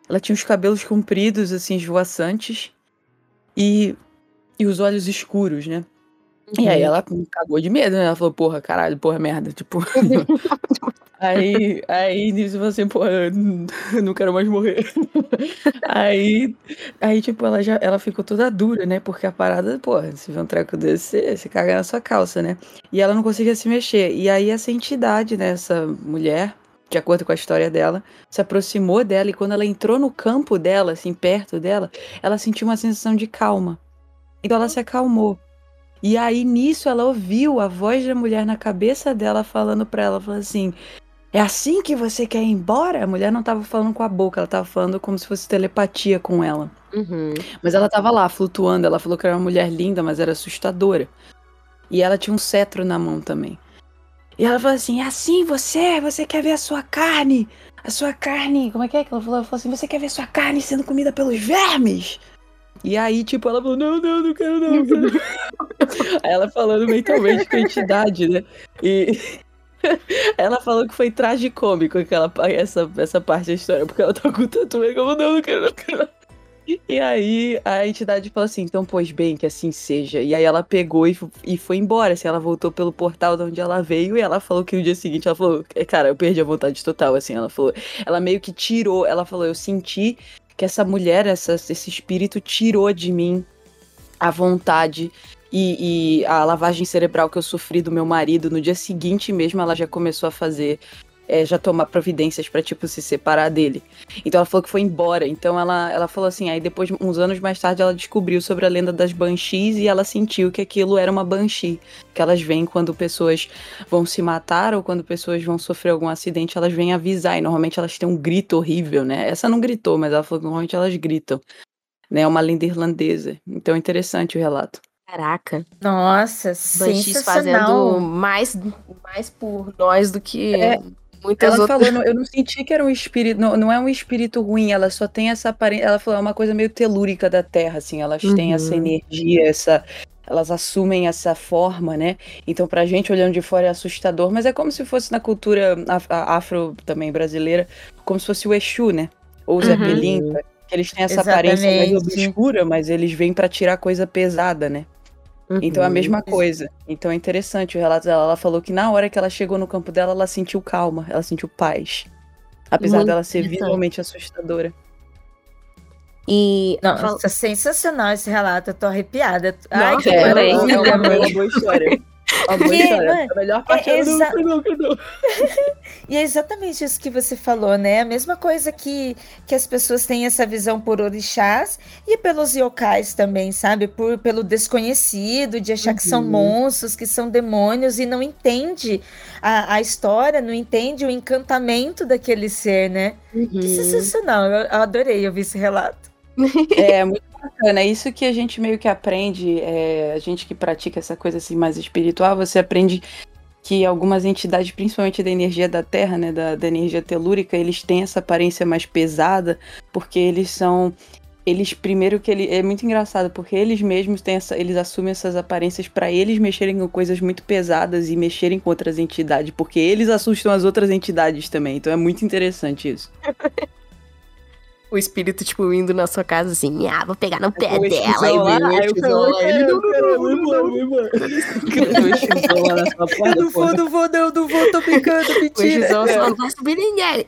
ela tinha os cabelos compridos, assim, esvoaçantes. E, e os olhos escuros, né? E aí uhum. ela cagou de medo, né? Ela falou, porra, caralho, porra, merda. Tipo. aí, aí você, assim, porra, não quero mais morrer. aí, aí, tipo, ela já ela ficou toda dura, né? Porque a parada, porra, se vê um treco desse, você, você caga na sua calça, né? E ela não conseguia se mexer. E aí essa entidade, né? Essa mulher, de acordo com a história dela, se aproximou dela e quando ela entrou no campo dela, assim, perto dela, ela sentiu uma sensação de calma. Então ela se acalmou. E aí nisso ela ouviu a voz da mulher na cabeça dela falando para ela, falando assim: "É assim que você quer ir embora?" A mulher não tava falando com a boca, ela tava falando como se fosse telepatia com ela. Uhum. Mas ela tava lá flutuando, ela falou que era uma mulher linda, mas era assustadora. E ela tinha um cetro na mão também. E ela falou assim: é assim você, você quer ver a sua carne? A sua carne. Como é que é que ela falou? Ela falou assim: você quer ver a sua carne sendo comida pelos vermes? E aí, tipo, ela falou: não, não, não quero, não. Quero. aí ela falando mentalmente com a entidade, né? E. ela falou que foi tragicômico aquela, essa, essa parte da história, porque ela tá com tanto medo, não, não quero, não quero. E aí a entidade falou assim: então, pois bem, que assim seja. E aí ela pegou e, e foi embora. Assim, ela voltou pelo portal de onde ela veio e ela falou que no dia seguinte ela falou: é, cara, eu perdi a vontade total. Assim, ela falou: ela meio que tirou. Ela falou: eu senti que essa mulher, essa, esse espírito, tirou de mim a vontade e, e, a lavagem cerebral que eu sofri do meu marido. No dia seguinte mesmo, ela já começou a fazer é, já tomar providências para tipo se separar dele. Então ela falou que foi embora. Então ela, ela falou assim, aí depois uns anos mais tarde ela descobriu sobre a lenda das banshees e ela sentiu que aquilo era uma banshee, que elas vêm quando pessoas vão se matar ou quando pessoas vão sofrer algum acidente, elas vêm avisar e normalmente elas têm um grito horrível, né? Essa não gritou, mas ela falou que normalmente elas gritam. Né, é uma lenda irlandesa. Então é interessante o relato. Caraca. Nossa, Banshees fazendo mais, mais por nós do que é, Muitas ela outras... falou, eu não senti que era um espírito, não, não é um espírito ruim, ela só tem essa aparência, ela falou, é uma coisa meio telúrica da Terra, assim, elas uhum. têm essa uhum. energia, essa, elas assumem essa forma, né? Então, pra gente olhando de fora é assustador, mas é como se fosse na cultura afro também brasileira, como se fosse o Exu, né? Ou o Zé uhum. Que eles têm essa Exatamente. aparência meio obscura, mas eles vêm para tirar coisa pesada, né? Uhum. Então é a mesma coisa. Então é interessante o relato dela. Ela falou que na hora que ela chegou no campo dela, ela sentiu calma, ela sentiu paz. Apesar Muito dela ser visualmente assustadora. E. Nossa, fal... sensacional esse relato, eu tô arrepiada. Ai, que é, é, é uma boa história. A, história. a melhor parte é, exa... não, não, E é exatamente isso que você falou, né? A mesma coisa que, que as pessoas têm essa visão por orixás e pelos yokais também, sabe? Por, pelo desconhecido, de achar uhum. que são uhum. monstros, que são demônios e não entende a, a história, não entende o encantamento daquele ser, né? Uhum. Que sensacional, eu, eu adorei ouvir esse relato. É muito bacana. É isso que a gente meio que aprende, é, a gente que pratica essa coisa assim mais espiritual, você aprende que algumas entidades, principalmente da energia da Terra, né, da, da energia telúrica, eles têm essa aparência mais pesada, porque eles são eles primeiro que ele é muito engraçado porque eles mesmos têm essa, eles assumem essas aparências para eles mexerem com coisas muito pesadas e mexerem com outras entidades, porque eles assustam as outras entidades também. Então é muito interessante isso. o espírito, tipo, indo na sua casa assim, ah, vou pegar no pé dela. E aí o lá, ele, não, não, não, não, Eu não vou, não vou, não, não vou, tô brincando, mentira. O só não vai subir ninguém.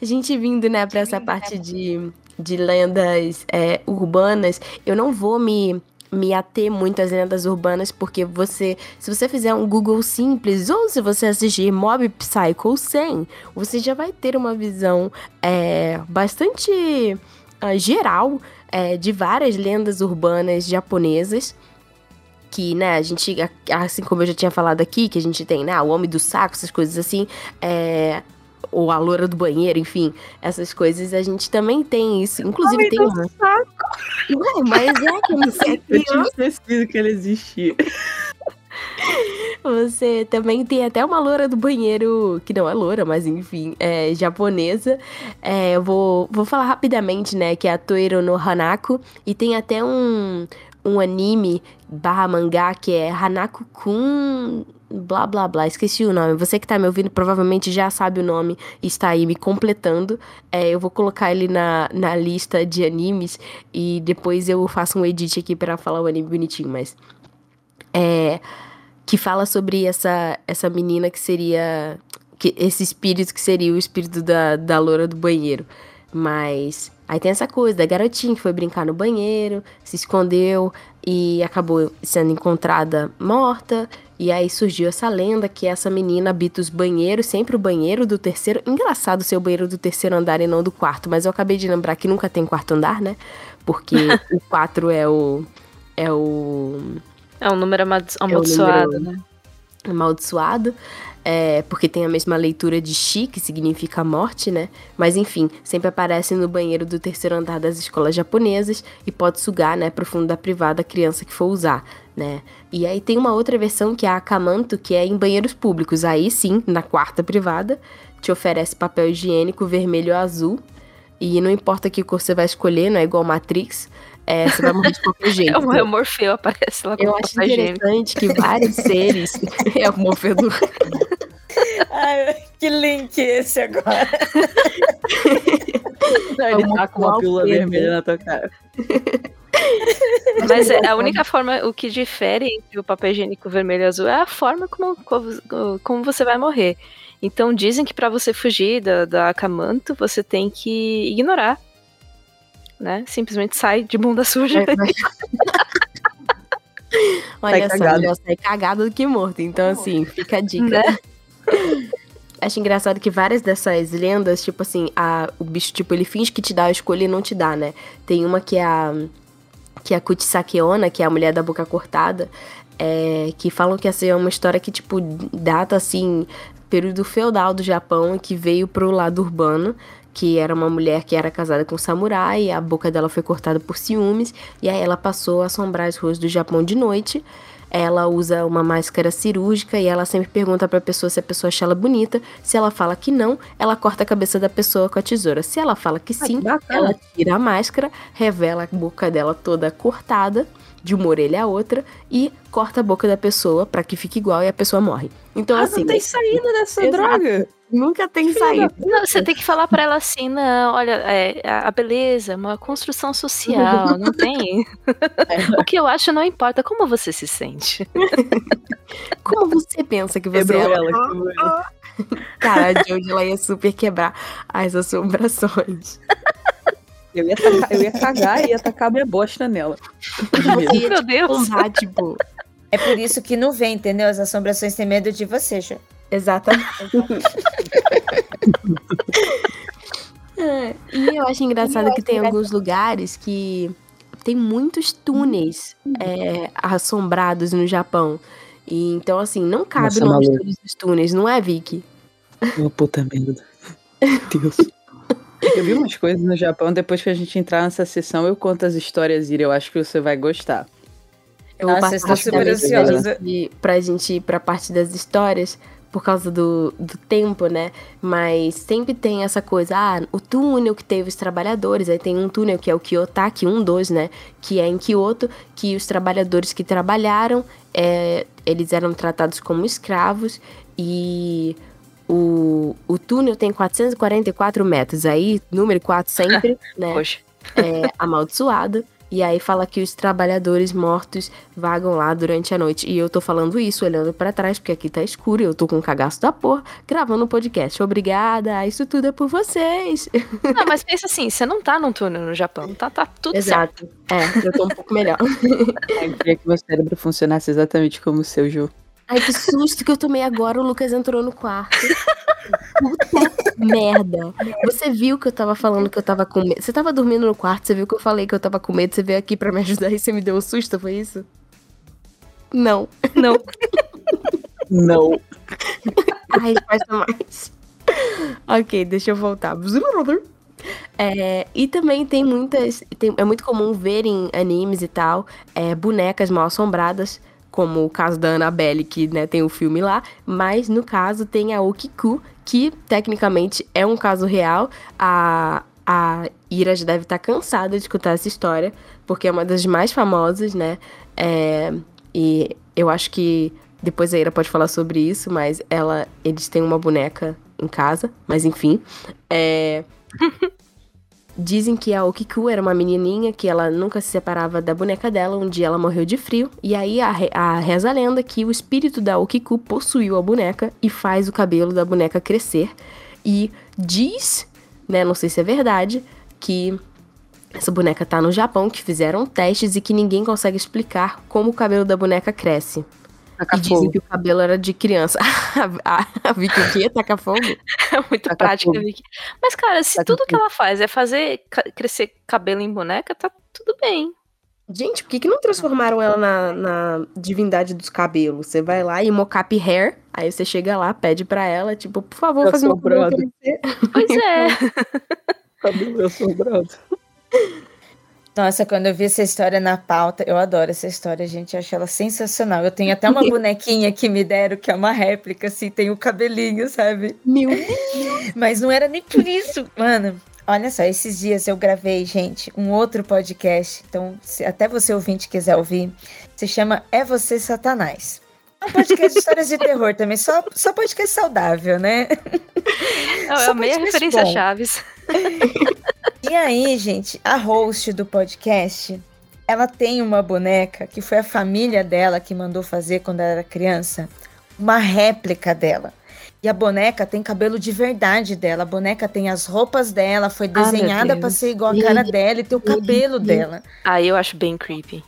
A gente vindo, né, pra essa parte de, de lendas é, urbanas, eu não vou me me ater muito às lendas urbanas, porque você, se você fizer um Google simples ou se você assistir Mob Psycho 100, você já vai ter uma visão é, bastante uh, geral é, de várias lendas urbanas japonesas que, né, a gente, assim como eu já tinha falado aqui, que a gente tem, né, o homem do saco, essas coisas assim, é, ou a loura do banheiro, enfim, essas coisas a gente também tem isso. Inclusive homem tem uma. Saco. Ué, mas é que você é Eu tinha esquecido que ele existia. Você também tem até uma loura do banheiro, que não é loura, mas enfim, é japonesa. É, eu vou, vou falar rapidamente, né, que é a Toiro no Hanako. E tem até um, um anime barra mangá que é Hanako-kun blá blá blá, esqueci o nome. Você que tá me ouvindo provavelmente já sabe o nome e está aí me completando. É, eu vou colocar ele na, na lista de animes e depois eu faço um edit aqui para falar o anime bonitinho, mas. É. Que fala sobre essa, essa menina que seria. Que, esse espírito que seria o espírito da, da loura do banheiro. Mas. Aí tem essa coisa da garotinha que foi brincar no banheiro, se escondeu e acabou sendo encontrada morta. E aí surgiu essa lenda que essa menina habita os banheiros, sempre o banheiro do terceiro. Engraçado ser o banheiro do terceiro andar e não do quarto, mas eu acabei de lembrar que nunca tem quarto andar, né? Porque o 4 é o. É o. É um número amaldiçoado, é um número né? Amaldiçoado. É, porque tem a mesma leitura de Shi, que significa morte, né? Mas enfim, sempre aparece no banheiro do terceiro andar das escolas japonesas e pode sugar, né, pro fundo da privada a criança que for usar, né? E aí tem uma outra versão que é a Akamanto, que é em banheiros públicos. Aí sim, na quarta privada, te oferece papel higiênico vermelho ou azul. E não importa que cor você vai escolher, não é igual Matrix. É, você vai morrer de qualquer jeito. É o, Morfeu, aparece lá com Eu acho interessante que vários seres. é o Morfeu do. Ai, que link esse agora? Não, ele tá com uma pílula vermelha na tua cara. Mas é, a única forma, o que difere entre o papel higiênico vermelho e azul é a forma como, como você vai morrer. Então dizem que para você fugir da, da Akamanto, você tem que ignorar. Né? Simplesmente sai de bunda suja. É, Olha sai só, cagado. sai cagado do que morto. Então, assim, fica a dica. Né? Acho engraçado que várias dessas lendas, tipo assim, a, o bicho, tipo, ele finge que te dá a escolha e não te dá, né? Tem uma que é a. Que é a Kutsakeona, que é a mulher da boca cortada. É, que falam que essa é uma história que, tipo, data, assim, período feudal do Japão e que veio pro lado urbano que era uma mulher que era casada com um samurai, a boca dela foi cortada por ciúmes, e aí ela passou a assombrar as ruas do Japão de noite. Ela usa uma máscara cirúrgica e ela sempre pergunta para a pessoa se a pessoa acha ela bonita. Se ela fala que não, ela corta a cabeça da pessoa com a tesoura. Se ela fala que sim, ela tira a máscara, revela a boca dela toda cortada de uma orelha a outra e corta a boca da pessoa para que fique igual e a pessoa morre. Então ah, assim, não tem saída dessa exato. droga. Nunca tem saída. Não, você tem que falar para ela assim, não, olha, é, a beleza é uma construção social, não tem. É. o que eu acho não importa, como você se sente. como você pensa que você Quebrou é? ela. Cara, a Jojo, ela ia super quebrar as assombrações. Eu ia, tacar, eu ia cagar e ia tacar minha bosta nela. Meu Deus. Tomar, tipo... É por isso que não vem, entendeu? As assombrações têm medo de você, Jô. Exatamente. é, e eu acho engraçado que tem alguns lugares que tem muitos túneis é, assombrados no Japão. E, então, assim, não cabe Nossa, o nome de todos os túneis, não é, Vicky? Oh, puta merda. Deus. Eu vi umas coisas no Japão, depois que a gente entrar nessa sessão, eu conto as histórias, Ira. Eu acho que você vai gostar. Eu Nossa, estou super ansiosa. Pra gente ir pra parte das histórias, por causa do, do tempo, né? Mas sempre tem essa coisa, ah, o túnel que teve os trabalhadores, aí tem um túnel que é o Kiyotaki 1, 2, né? Que é em Kyoto, que os trabalhadores que trabalharam, é, eles eram tratados como escravos e o, o túnel tem 444 metros, aí número 4 sempre, né? Poxa. É amaldiçoado. E aí fala que os trabalhadores mortos vagam lá durante a noite. E eu tô falando isso olhando para trás, porque aqui tá escuro e eu tô com um cagaço da porra gravando um podcast. Obrigada, isso tudo é por vocês. Não, mas pensa assim, você não tá num túnel no Japão, tá, tá tudo Exato. certo. É, eu tô um pouco melhor. Eu queria que meu cérebro funcionasse exatamente como o seu, Ju. Ai, que susto que eu tomei agora, o Lucas entrou no quarto. Puta Merda. Você viu que eu tava falando que eu tava com medo. Você tava dormindo no quarto, você viu que eu falei que eu tava com medo, você veio aqui pra me ajudar e você me deu um susto, foi isso? Não. Não. Não. A resposta mais. ok, deixa eu voltar. É, e também tem muitas. Tem, é muito comum ver em animes e tal é, bonecas mal assombradas, como o caso da Annabelle, que né, tem o filme lá. Mas no caso tem a Okiku, que tecnicamente é um caso real. A, a Ira já deve estar cansada de escutar essa história, porque é uma das mais famosas, né? É, e eu acho que depois a Ira pode falar sobre isso, mas ela, eles têm uma boneca em casa, mas enfim. É... Dizem que a Okiku era uma menininha que ela nunca se separava da boneca dela. Um dia ela morreu de frio. E aí a, a reza a lenda que o espírito da Okiku possuiu a boneca e faz o cabelo da boneca crescer. E diz, né, não sei se é verdade, que essa boneca tá no Japão, que fizeram testes e que ninguém consegue explicar como o cabelo da boneca cresce. Taca e dizem que o cabelo era de criança. a, a Vicky o quê? Taca fogo? É muito Taca prática, fogo. Vicky. Mas, cara, se Taca tudo fogo. que ela faz é fazer crescer cabelo em boneca, tá tudo bem. Gente, por que, que não transformaram ela na, na divindade dos cabelos? Você vai lá e mocap hair, aí você chega lá, pede pra ela, tipo, por favor, faz meu cabelo crescer. Pois é. cabelo assombrado. Nossa, quando eu vi essa história na pauta, eu adoro essa história, gente. Eu acho ela sensacional. Eu tenho até uma bonequinha que me deram, que é uma réplica, assim, tem o cabelinho, sabe? Meu Mas não era nem por isso, mano. Olha só, esses dias eu gravei, gente, um outro podcast. Então, se até você ouvinte quiser ouvir, se chama É Você Satanás. É um podcast de histórias de terror também, só, só podcast saudável, né? É, a meia referência bom. Chaves. E aí, gente, a host do podcast, ela tem uma boneca que foi a família dela que mandou fazer quando ela era criança, uma réplica dela. E a boneca tem cabelo de verdade dela. A boneca tem as roupas dela, foi ah, desenhada ah, para ser igual a cara dela e tem o cabelo dela. Aí eu acho bem creepy.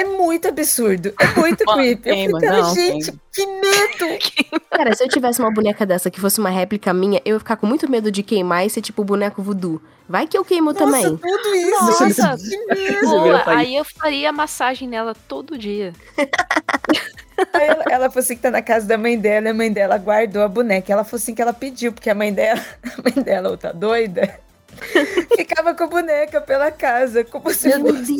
É muito absurdo. É muito creepy. eu fico, não, gente, que medo! Cara, se eu tivesse uma boneca dessa que fosse uma réplica minha, eu ia ficar com muito medo de queimar e ser tipo boneco voodoo. Vai que eu queimo Nossa, também. tudo isso! Nossa, que Boa, aí eu faria massagem nela todo dia. Aí ela, ela falou assim que tá na casa da mãe dela, e a mãe dela guardou a boneca. Ela falou assim que ela pediu, porque a mãe dela, a mãe dela, outra doida, ficava com a boneca pela casa, como se fosse.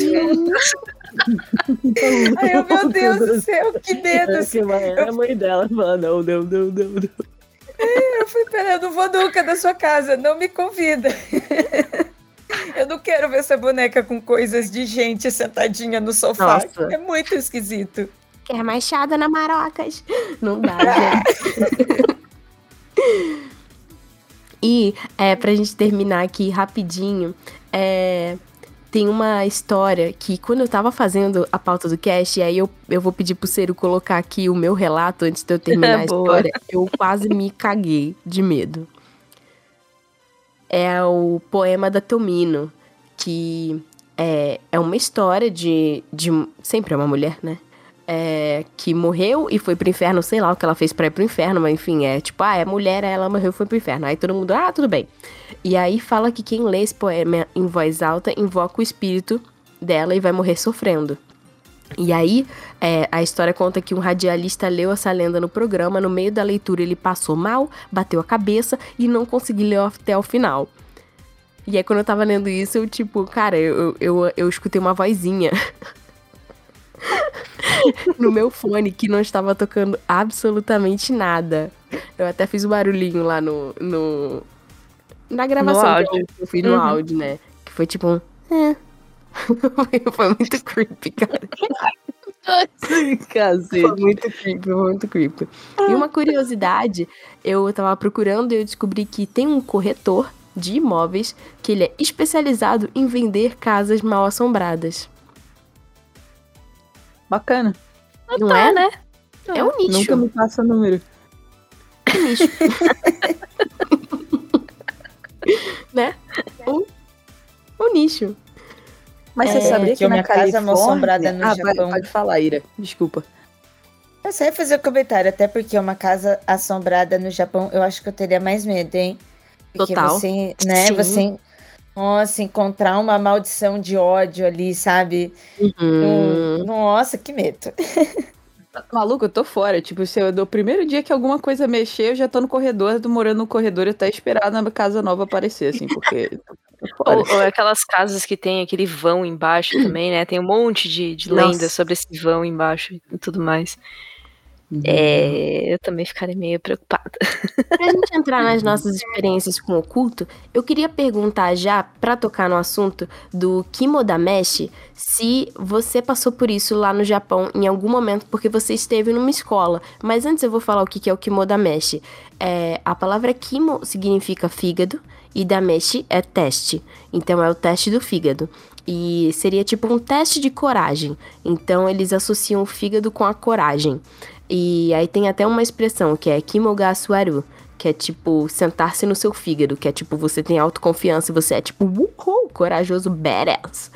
Ai, eu, meu Deus do céu, que medo. É, a mãe dela fala, não, não, não, não, não. É, eu fui, pera, eu não vou nunca da sua casa, não me convida. Eu não quero ver essa boneca com coisas de gente sentadinha no sofá. Nossa. É muito esquisito. Quer machada na marocas. Não dá, gente. e, é, pra gente terminar aqui rapidinho, é, tem uma história que quando eu tava fazendo a pauta do cast, e aí eu, eu vou pedir pro Ciro colocar aqui o meu relato antes de eu terminar a história, eu quase me caguei de medo. É o poema da Tomino, que é, é uma história de, de. Sempre é uma mulher, né? É, que morreu e foi pro inferno, sei lá o que ela fez pra ir pro inferno, mas enfim, é tipo, ah, é mulher, ela morreu e foi pro inferno. Aí todo mundo, ah, tudo bem. E aí fala que quem lê esse poema em voz alta invoca o espírito dela e vai morrer sofrendo. E aí, é, a história conta que um radialista leu essa lenda no programa, no meio da leitura ele passou mal, bateu a cabeça e não conseguiu ler até o final. E aí, quando eu tava lendo isso, eu, tipo, cara, eu, eu, eu escutei uma vozinha no meu fone que não estava tocando absolutamente nada. Eu até fiz o um barulhinho lá no, no. Na gravação no áudio. que eu fiz no uhum. áudio, né? Que foi tipo um. É. foi muito creepy, cara. Cacete. Foi muito creepy, foi muito creepy. E uma curiosidade, eu tava procurando e eu descobri que tem um corretor de imóveis que ele é especializado em vender casas mal assombradas. Bacana. Não tá, é, né? É um nicho. Nunca me passa número. É um nicho. né? Um, um nicho. Mas é, você sabia que, que na casa Califórnia... assombrada no ah, Japão... Pode falar, Ira. Desculpa. Eu só ia fazer um comentário, até porque uma casa assombrada no Japão, eu acho que eu teria mais medo, hein? Porque Total. Você, né, Sim. você nossa, encontrar uma maldição de ódio ali, sabe? Uhum. No- Nossa, que medo. Maluco, eu tô fora. Tipo, se eu, do primeiro dia que alguma coisa mexer, eu já tô no corredor, tô morando no corredor e até esperar na casa nova aparecer, assim, porque. Ou, ou aquelas casas que tem aquele vão embaixo também, né? Tem um monte de, de lendas sobre esse vão embaixo e tudo mais. Uhum. É, eu também ficaria meio preocupada. Pra gente entrar nas nossas experiências com o oculto, eu queria perguntar já, pra tocar no assunto do Kimodameshi, se você passou por isso lá no Japão em algum momento, porque você esteve numa escola. Mas antes eu vou falar o que que é o Kimodameshi. É, a palavra Kimo significa fígado e Dameshi é teste. Então é o teste do fígado. E seria tipo um teste de coragem. Então eles associam o fígado com a coragem. E aí tem até uma expressão que é Kimogasuaru, que é tipo sentar-se no seu fígado, que é tipo você tem autoconfiança e você é tipo uhul, corajoso badass.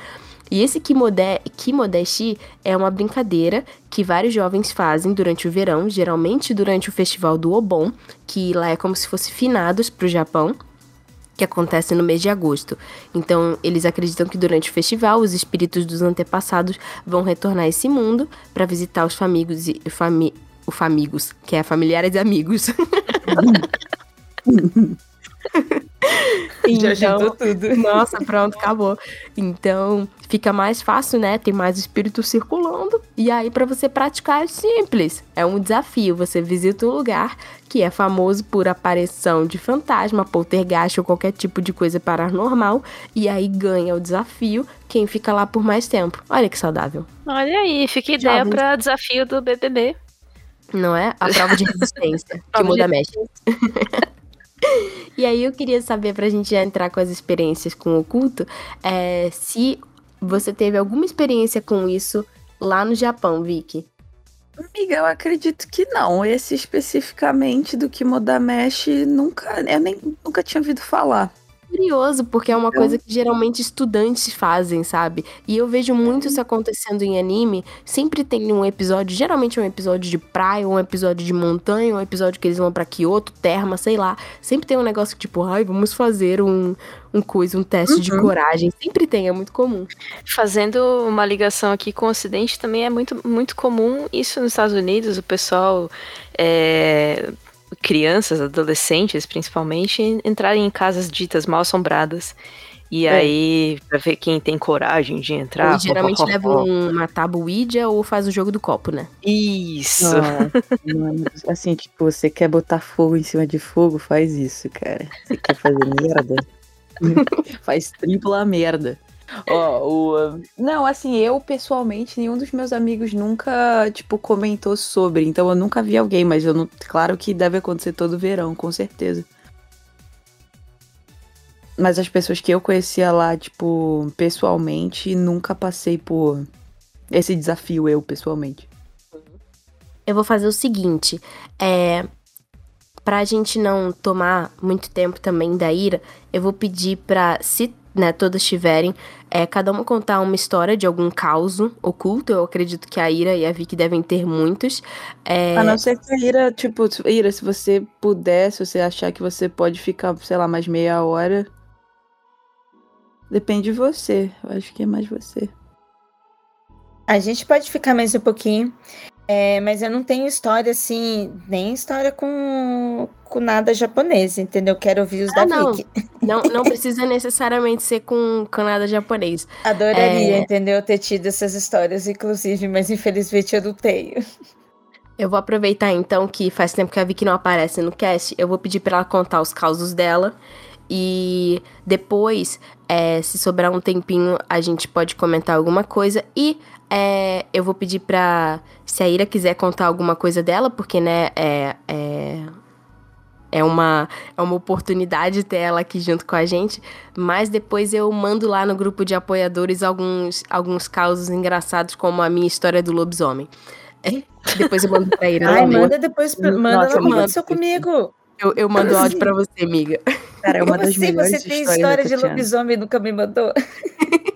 E esse kimode, kimodeshi é uma brincadeira que vários jovens fazem durante o verão, geralmente durante o festival do Obon, que lá é como se fosse finados pro Japão que acontece no mês de agosto. Então, eles acreditam que durante o festival os espíritos dos antepassados vão retornar a esse mundo para visitar os famigos e fami o famigos, que é familiares e amigos. Já juntou tudo. Nossa, pronto, acabou. Então, fica mais fácil, né? Tem mais espíritos circulando. E aí, pra você praticar, é simples. É um desafio. Você visita um lugar que é famoso por aparição de fantasma, poltergeist ou qualquer tipo de coisa paranormal. E aí ganha o desafio quem fica lá por mais tempo. Olha que saudável. Olha aí, fica ideia Jovens. pra desafio do BBB. Não é? A prova de resistência. que muda mexe. e aí eu queria saber, pra gente já entrar com as experiências com o oculto, é, se você teve alguma experiência com isso lá no Japão, Vicky. Amiga, eu acredito que não. Esse especificamente do Kimodameshi, nunca, eu nem nunca tinha ouvido falar. Curioso, porque é uma coisa que geralmente estudantes fazem, sabe? E eu vejo muito isso acontecendo em anime. Sempre tem um episódio, geralmente é um episódio de praia, um episódio de montanha, um episódio que eles vão pra Kyoto, terma, sei lá. Sempre tem um negócio que, tipo, ai, vamos fazer um, um coisa, um teste de Uhum. coragem. Sempre tem, é muito comum. Fazendo uma ligação aqui com o Ocidente, também é muito, muito comum isso nos Estados Unidos, o pessoal, é, crianças, adolescentes principalmente, entrarem em casas ditas mal assombradas. E É. aí, pra ver quem tem coragem de entrar. Eles geralmente ho, ho, levam ho. uma tábua Ouija ou faz o jogo do copo, né? Isso. Mano, assim, tipo, você quer botar fogo em cima de fogo, faz isso, cara. Você quer fazer merda? faz tripla merda. Ó, o. Não, assim, eu pessoalmente, nenhum dos meus amigos nunca, tipo, comentou sobre. Então eu nunca vi alguém, mas eu não. Claro que deve acontecer todo verão, com certeza. Mas as pessoas que eu conhecia lá, tipo, pessoalmente, nunca passei por esse desafio, eu, pessoalmente. Eu vou fazer o seguinte, é pra gente não tomar muito tempo também da ira, eu vou pedir pra, se né, todas tiverem, é, cada uma contar uma história de algum caos oculto. Eu acredito que a Ira e a Vicky devem ter muitos. É, A não ser que a Ira, tipo, Ira, se você puder, se você achar que você pode ficar, sei lá, mais meia hora. Depende de você. Eu acho que é mais você. A gente pode ficar mais um pouquinho, é, mas eu não tenho história assim, nem história com, com nada japonês, entendeu? Quero ouvir os Ah, da não. Vicky. não, não precisa necessariamente ser com Canadá japonês. Adoraria, É. entendeu? Ter tido essas histórias, inclusive, mas infelizmente eu não tenho. Eu vou aproveitar então que faz tempo que a Vicky não aparece no cast. Eu vou pedir pra ela contar os causos dela. E depois, é, se sobrar um tempinho, a gente pode comentar alguma coisa. E é, eu vou pedir pra. Se a Ira quiser contar alguma coisa dela, porque, né, é. é é uma, é uma oportunidade ter ela aqui junto com a gente. Mas depois eu mando lá no grupo de apoiadores alguns, alguns causos engraçados, como a minha história do lobisomem. É, depois eu mando pra Ira. Ai, manda depois, pra- manda Nossa, aconteceu comigo. Eu, eu mando áudio pra você, amiga. Cara, é uma Como das assim melhores você tem história de lobisomem e nunca me mandou?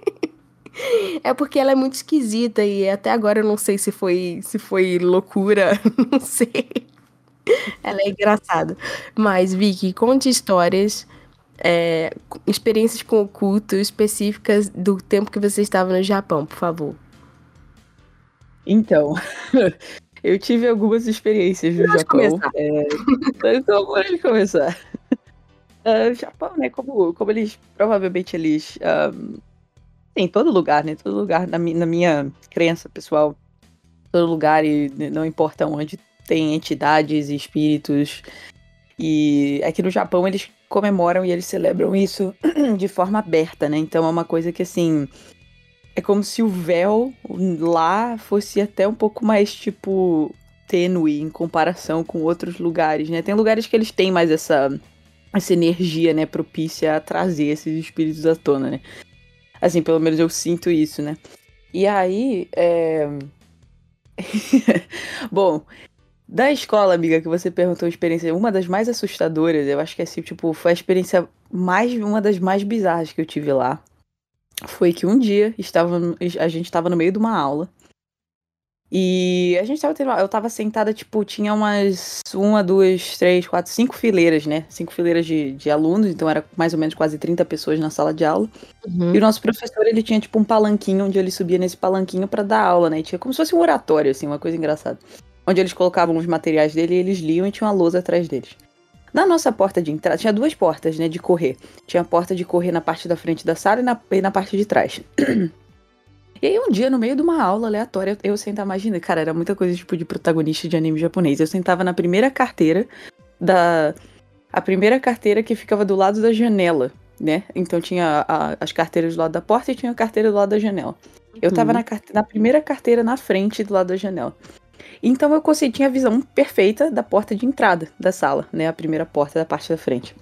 É porque ela é muito esquisita e até agora eu não sei se foi, se foi loucura, não sei. Ela é engraçada. Mas, Vicky, conte histórias é, experiências com o culto específicas do tempo que você estava no Japão, por favor. Então, eu tive algumas experiências no Japão. Começar. É, então, pode começar. Uh, Japão, né? Como, como eles provavelmente eles um, em todo lugar, né? Todo lugar na, na minha crença pessoal, todo lugar e não importa onde tem entidades e espíritos. E aqui no Japão eles comemoram e eles celebram isso de forma aberta, né? Então é uma coisa que assim é como se o véu lá fosse até um pouco mais tipo tênue em comparação com outros lugares, né? Tem lugares que eles têm mais essa essa energia, né, propícia a trazer esses espíritos à tona, né? Assim, pelo menos eu sinto isso, né? E aí, é... Bom, da escola, amiga, que você perguntou a experiência, uma das mais assustadoras, eu acho que assim, tipo, foi a experiência mais, uma das mais bizarras que eu tive lá. Foi que um dia estava, a gente estava no meio de uma aula e a gente tava tendo. Eu tava sentada, tipo, tinha umas. Uma, duas, três, quatro, cinco fileiras, né? Cinco fileiras de, de alunos, então era mais ou menos quase 30 pessoas na sala de aula. Uhum. E o nosso professor, ele tinha, tipo, um palanquinho onde ele subia nesse palanquinho para dar aula, né? E tinha como se fosse um oratório, assim, uma coisa engraçada. Onde eles colocavam os materiais dele e eles liam e tinha uma lousa atrás deles. Na nossa porta de entrada, tinha duas portas, né, de correr. Tinha a porta de correr na parte da frente da sala e na, e na parte de trás. E aí um dia, no meio de uma aula aleatória, eu sentava, imagina, cara, era muita coisa tipo de protagonista de anime japonês. Eu sentava na primeira carteira da. A primeira carteira que ficava do lado da janela, né? Então tinha a, as carteiras do lado da porta e tinha a carteira do lado da janela. Eu tava uhum. na, na primeira carteira na frente do lado da janela. Então eu consegui, tinha a visão perfeita da porta de entrada da sala, né? A primeira porta da parte da frente.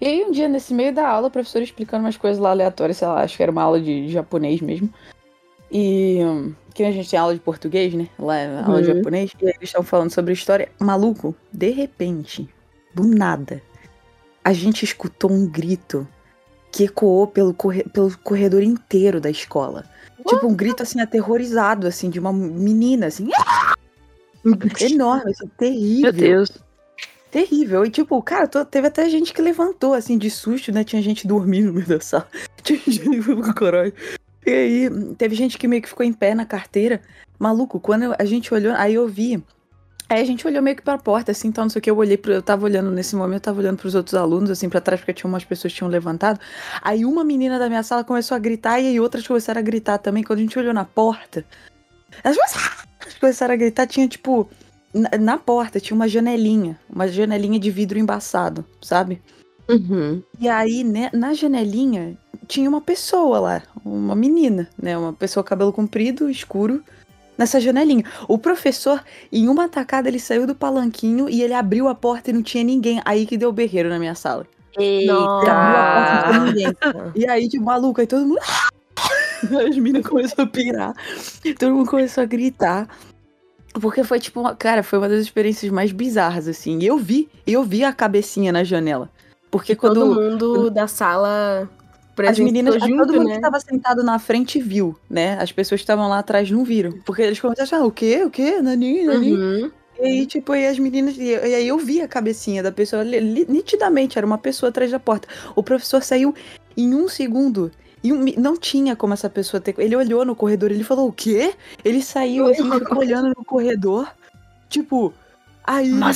E aí um dia, nesse meio da aula, o professor explicando umas coisas lá aleatórias, sei lá, acho que era uma aula de japonês mesmo. E que a gente tem aula de português, né? Lá é aula uhum. de japonês. E aí eles estavam falando sobre história. Maluco, de repente, do nada, a gente escutou um grito que ecoou pelo, corre pelo corredor inteiro da escola. What? Tipo, um grito assim, aterrorizado, assim, de uma menina, assim. enorme, assim, terrível. Meu Deus. Terrível. E, tipo, cara, teve até gente que levantou, assim, de susto, né? Tinha gente dormindo no meio da sala. Tinha gente, caralho. E aí, teve gente que meio que ficou em pé na carteira. Maluco, quando a gente olhou, aí eu vi. Aí a gente olhou meio que pra porta, assim, então não sei o que, eu olhei pro, eu tava olhando nesse momento, eu tava olhando pros outros alunos, assim, pra trás, porque tinha umas pessoas que tinham levantado. Aí uma menina da minha sala começou a gritar, e aí outras começaram a gritar também. Quando a gente olhou na porta, elas começaram a gritar, tinha, tipo, na, na, porta tinha uma janelinha, uma janelinha de vidro embaçado, sabe? Uhum. E aí, né, na janelinha, tinha uma pessoa lá, uma menina, né? Uma pessoa cabelo comprido, escuro, nessa janelinha. O professor, em uma tacada, ele saiu do palanquinho e ele abriu a porta e não tinha ninguém. Aí que deu berreiro na minha sala. Eita! e aí, de maluco, aí todo mundo. As meninas começaram a pirar. Todo mundo começou a gritar. Porque foi tipo, uma, cara, foi uma das experiências mais bizarras, assim. E eu vi, eu vi a cabecinha na janela. Porque e quando. Todo mundo da sala. As meninas, junto, todo mundo né? que estava sentado na frente viu, né? As pessoas que estavam lá atrás não viram. Porque eles começaram a achar, o quê? O quê? Nani, Nani. Uhum. E aí, tipo, aí as meninas. E aí eu vi a cabecinha da pessoa. Nitidamente, era uma pessoa atrás da porta. O professor saiu em um segundo. E não tinha como essa pessoa ter. Ele olhou no corredor, ele falou: o quê? Ele saiu assim, ficou olhando no corredor. Tipo, aí. Falou,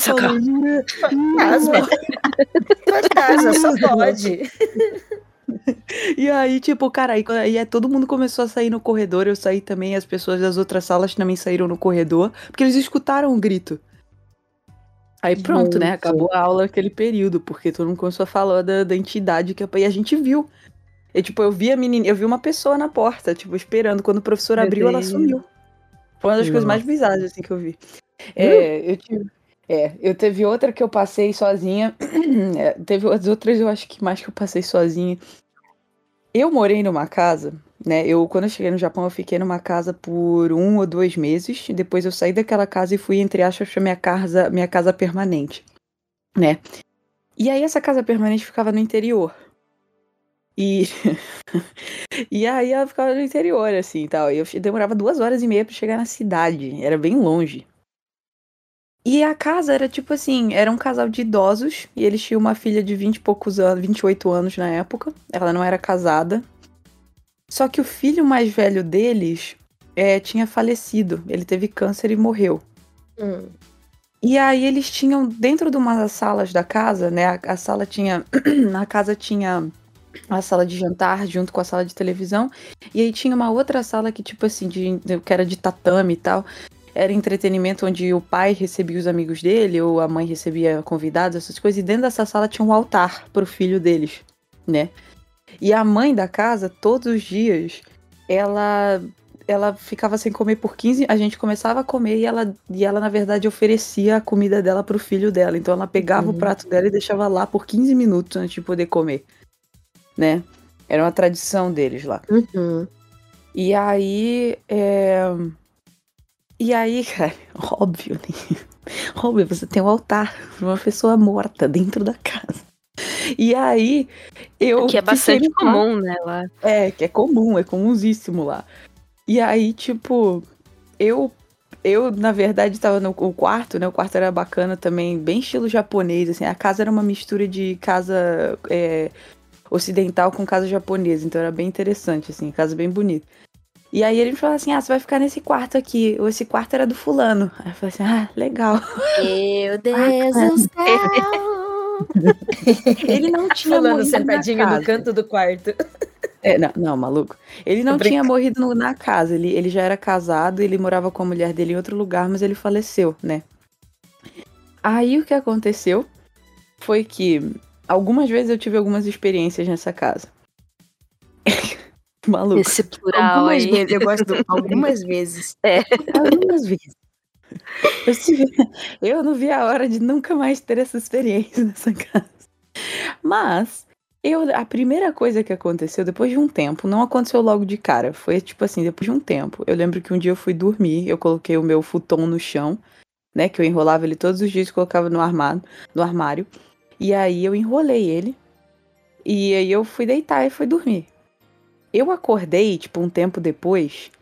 Fantasma. casa, só pode. E aí, tipo, cara, aí, aí é, todo mundo começou a sair no corredor. Eu saí também, as pessoas das outras salas também saíram no corredor, porque eles escutaram um grito. Aí pronto, né? Acabou a aula naquele período, porque todo mundo começou a falar da, da entidade que e a gente viu. E, tipo, eu vi a menina, eu vi uma pessoa na porta, tipo, esperando. Quando o professor Meu abriu, Deus. ela sumiu. Foi uma das Nossa. coisas mais bizarras, assim, que eu vi. É, eu tive. É, eu teve outra que eu passei sozinha. É, teve as outras, eu acho que mais que eu passei sozinha. Eu morei numa casa, né? Eu, quando eu cheguei no Japão, eu fiquei numa casa por um ou dois meses. Depois eu saí daquela casa e fui, entre aspas, pra minha casa, minha casa permanente, né? E aí essa casa permanente ficava no interior. E, e aí ela ficava no interior, assim, tal. E eu demorava duas horas e meia para chegar na cidade. Era bem longe. E a casa era tipo assim, era um casal de idosos e eles tinham uma filha de 20 e poucos anos, 28 anos na época. Ela não era casada. Só que o filho mais velho deles é, tinha falecido. Ele teve câncer e morreu. Hum. E aí eles tinham, dentro de uma das salas da casa, né? A, a sala tinha. a casa tinha a sala de jantar junto com a sala de televisão. E aí tinha uma outra sala que, tipo assim, de, que era de tatame e tal. Era entretenimento onde o pai recebia os amigos dele, ou a mãe recebia convidados, essas coisas. E dentro dessa sala tinha um altar pro filho deles, né? E a mãe da casa, todos os dias, ela ela ficava sem comer por 15, a gente começava a comer e ela, e ela na verdade oferecia a comida dela pro filho dela. Então ela pegava uhum. o prato dela e deixava lá por 15 minutos antes de poder comer, né? Era uma tradição deles lá. Uhum. E aí, é... e aí, cara, óbvio, né? óbvio, você tem um altar de uma pessoa morta dentro da casa. E aí, eu. Que é bastante comum, né? Lá. É, que é comum, é comunsíssimo lá. E aí, tipo, eu eu, na verdade, tava no quarto, né? O quarto era bacana também, bem estilo japonês, assim. A casa era uma mistura de casa é, ocidental com casa japonesa, então era bem interessante, assim, casa bem bonita. E aí ele me falou assim, ah, você vai ficar nesse quarto aqui. Ou esse quarto era do fulano. Aí eu falei assim, ah, legal. Meu Deus do céu! ele não tinha fulano sentadinho no canto do quarto. É, não, não, maluco. Ele não tinha morrido no, na casa, ele, ele já era casado, ele morava com a mulher dele em outro lugar, mas ele faleceu, né? Aí o que aconteceu foi que algumas vezes eu tive algumas experiências nessa casa. Maluco. Esse plural algumas aí. Vezes, eu gosto do algumas vezes. É. Algumas vezes. Eu, tive, eu não vi a hora de nunca mais ter essa experiência nessa casa. Mas eu, a primeira coisa que aconteceu depois de um tempo, não aconteceu logo de cara, foi tipo assim, depois de um tempo. Eu lembro que um dia eu fui dormir, eu coloquei o meu futon no chão, né, que eu enrolava ele todos os dias e colocava no armário, no armário. E aí eu enrolei ele. E aí eu fui deitar e fui dormir. Eu acordei, tipo, um tempo depois,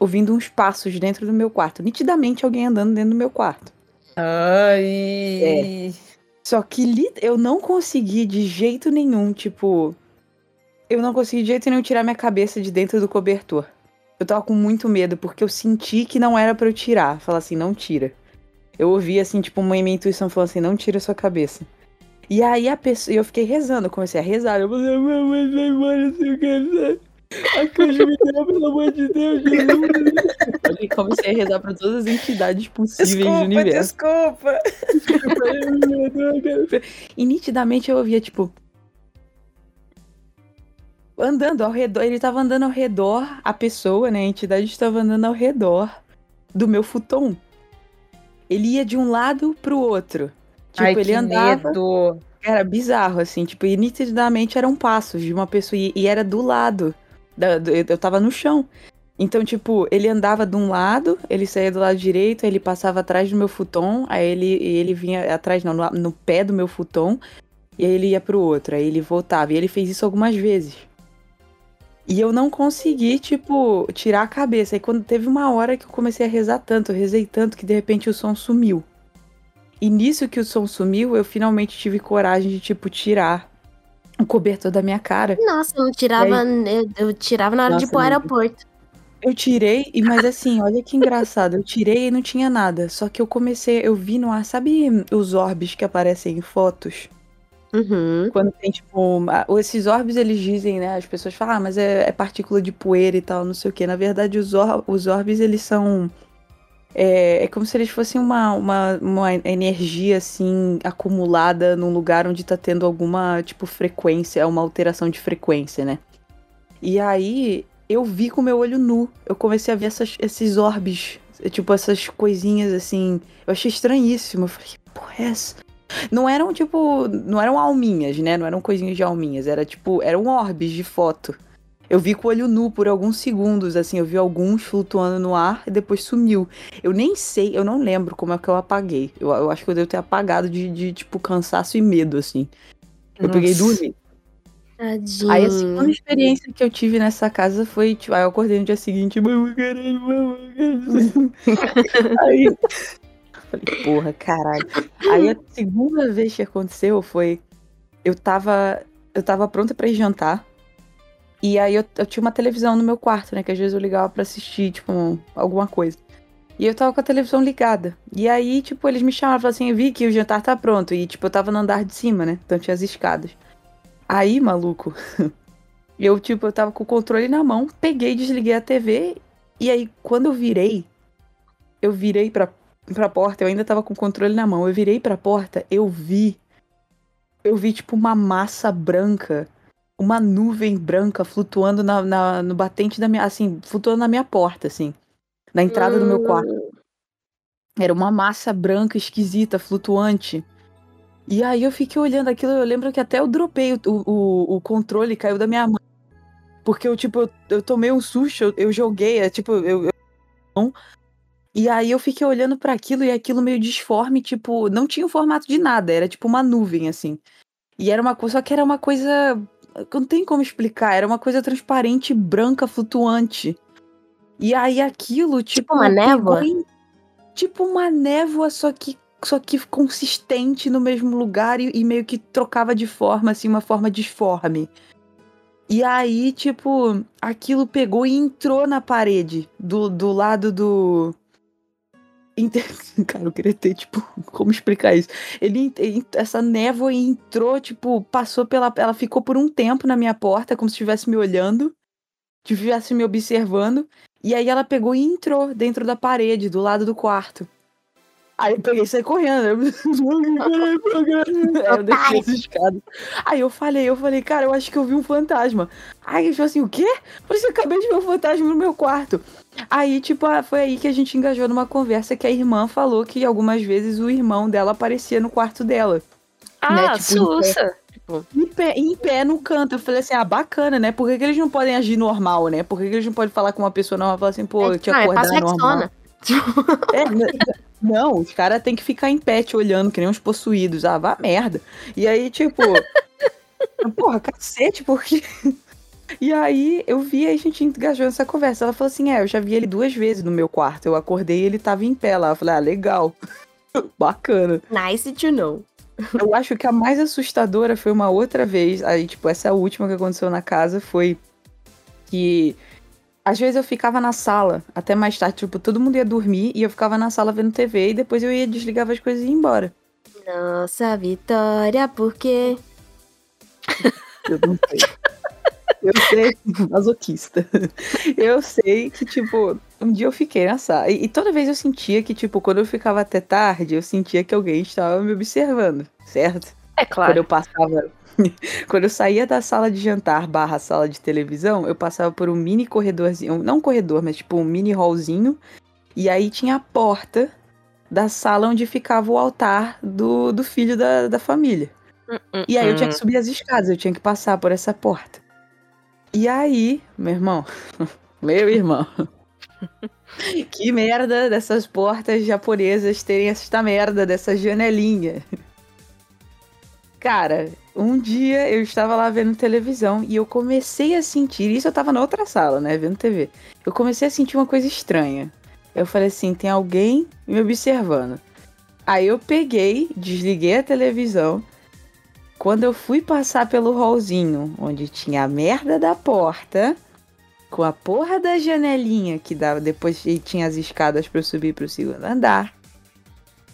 ouvindo uns passos dentro do meu quarto. Nitidamente alguém andando dentro do meu quarto. Ai. É. Só que eu não consegui de jeito nenhum, tipo. Eu não consegui de jeito nenhum tirar minha cabeça de dentro do cobertor. Eu tava com muito medo, porque eu senti que não era para eu tirar. Falar assim, não tira. Eu ouvi assim, tipo, uma minha intuição falando assim, não tira sua cabeça. E aí a pessoa. Eu fiquei rezando, eu comecei a rezar. Eu falei, mamãe, vai embora, assim, eu quero a canja me deu, pelo amor de Deus, Jesus. Eu comecei a rezar pra todas as entidades possíveis desculpa, do universo. Desculpa, E nitidamente eu ouvia, tipo. Andando ao redor. Ele tava andando ao redor, a pessoa, né? A entidade estava andando ao redor do meu futon. Ele ia de um lado pro outro. Tipo, Ai, ele que andava. Medo. Era bizarro, assim, tipo, e nitidamente eram passos de uma pessoa. E, e era do lado. Da, do, eu tava no chão. Então, tipo, ele andava de um lado, ele saía do lado direito, ele passava atrás do meu futon, aí ele, ele vinha atrás, não, no, no pé do meu futon, e aí ele ia pro outro, aí ele voltava. E ele fez isso algumas vezes. E eu não consegui, tipo, tirar a cabeça. Aí quando teve uma hora que eu comecei a rezar tanto, eu rezei tanto que de repente o som sumiu. E nisso que o som sumiu, eu finalmente tive coragem de, tipo, tirar o cobertor da minha cara. Nossa, eu tirava, aí... eu, eu, tirava na hora Nossa, de ir pro aeroporto. Eu tirei, e mas assim, olha que engraçado. Eu tirei e não tinha nada. Só que eu comecei, eu vi no ar, sabe os orbes que aparecem em fotos? Uhum. Quando tem, tipo, esses orbes eles dizem, né? As pessoas falam, ah, mas é, é partícula de poeira e tal, não sei o que. Na verdade, os, or os orbes eles são. É, é, como se eles fossem uma, uma, uma energia, assim, acumulada num lugar onde tá tendo alguma, tipo, frequência, uma alteração de frequência, né? E aí, eu vi com meu olho nu. Eu comecei a ver essas, esses orbes, tipo, essas coisinhas assim. Eu achei estranhíssimo. Eu falei, que porra é essa? Não eram, tipo, não eram alminhas, né? Não eram coisinhas de alminhas. Era, tipo, eram orbes de foto. Eu vi com o olho nu por alguns segundos, assim, eu vi alguns flutuando no ar e depois sumiu. Eu nem sei, eu não lembro como é que eu apaguei. Eu, eu acho que eu devo ter apagado de, de tipo, cansaço e medo, assim. Eu Nossa. peguei e dormi. Tadinho. Aí a segunda experiência que eu tive nessa casa foi, tipo, aí eu acordei no dia seguinte, mamãe, caralho, mamãe, caralho. aí, Falei, porra, caralho. Aí a segunda vez que aconteceu foi. Eu tava. Eu tava pronta pra ir jantar. E aí eu, eu tinha uma televisão no meu quarto, né? Que às vezes eu ligava pra assistir, tipo, alguma coisa. E eu tava com a televisão ligada. E aí, tipo, eles me falaram assim: eu vi que o jantar tá pronto. E, tipo, eu tava no andar de cima, né? Então tinha as escadas. Aí, maluco, eu, tipo, eu tava com o controle na mão, peguei, desliguei a TV. E aí, quando eu virei, eu virei pra, pra porta, eu ainda tava com o controle na mão. Eu virei pra porta, eu vi. Eu vi, tipo, uma massa branca uma nuvem branca flutuando na, na, no batente da minha. Assim, flutuando na minha porta, assim. Na entrada do meu quarto. Era uma massa branca esquisita, flutuante. E aí eu fiquei olhando aquilo, eu lembro que até eu dropei o, o, o controle, caiu da minha mão. Porque eu, tipo, eu, eu tomei um susto, eu, eu joguei, é, tipo, eu, eu. E aí eu fiquei olhando para aquilo e aquilo meio disforme, tipo, não tinha o formato de nada, era tipo uma nuvem, assim. E era uma coisa, só que era uma coisa não tem como explicar. Era uma coisa transparente, branca, flutuante. E aí aquilo, tipo. Tipo uma névoa? Em, tipo uma névoa, só que, só que consistente no mesmo lugar e, e, meio que trocava de forma, assim, uma forma disforme. E aí, tipo, aquilo pegou e entrou na parede do, do lado do Cara, eu queria ter, tipo, como explicar isso? Ele, essa névoa entrou, tipo, passou pela. Ela ficou por um tempo na minha porta, como se estivesse me olhando, estivesse me observando. E aí ela pegou e entrou dentro da parede, do lado do quarto. Aí eu peguei e saí correndo. Eu desci as escadas. Aí eu falei, eu falei, cara, eu acho que eu vi um fantasma. Aí ele falou assim, o quê? Eu falei, acabei de ver um fantasma no meu quarto. Aí, tipo, foi aí que a gente engajou numa conversa que a irmã falou que algumas vezes o irmão dela aparecia no quarto dela. Ah, né? tipo, sussa! Em pé, em pé no canto. Eu falei assim, ah, bacana, né? Por que, que eles não podem agir normal, né? Por que, que eles não podem falar com uma pessoa normal? Falar assim, pô, eu te ah, acordar normal. é, não, os caras têm que ficar em pé te olhando, que nem uns possuídos. Ah, vá merda. E aí, tipo. porra, cacete, porque. E aí eu vi a gente engajou nessa conversa. Ela falou assim: É, eu já vi ele duas vezes no meu quarto. Eu acordei e ele tava em pé lá. Eu falei, ah, legal. Bacana. Nice to know. eu acho que a mais assustadora foi uma outra vez. Aí, tipo, essa última que aconteceu na casa foi que às vezes eu ficava na sala até mais tarde, tipo, todo mundo ia dormir e eu ficava na sala vendo TV e depois eu ia desligar as coisas e ia embora. Nossa, Vitória, por quê? eu não sei. Eu sei, masoquista. Eu sei que, tipo, um dia eu fiquei na sala. E, e, toda vez eu sentia que, tipo, quando eu ficava até tarde, eu sentia que alguém estava me observando, certo? É claro. Quando eu passava. quando eu saía da sala de jantar barra sala de televisão, eu passava por um mini corredorzinho. Não um corredor, mas tipo um mini hallzinho. E aí tinha a porta da sala onde ficava o altar do, do filho da, da família. Uh, uh, e aí eu tinha que subir as escadas, eu tinha que passar por essa porta. E aí, meu irmão, meu irmão, que merda dessas portas japonesas terem essa merda dessa janelinha. Cara, um dia eu estava lá vendo televisão e eu comecei a sentir, isso eu tava na outra sala, né, vendo TV. Eu comecei a sentir uma coisa estranha. Eu falei assim, tem alguém me observando. Aí eu peguei, desliguei a televisão quando eu fui passar pelo hallzinho, onde tinha a merda da porta, com a porra da janelinha que dava, depois tinha as escadas para subir pro segundo andar.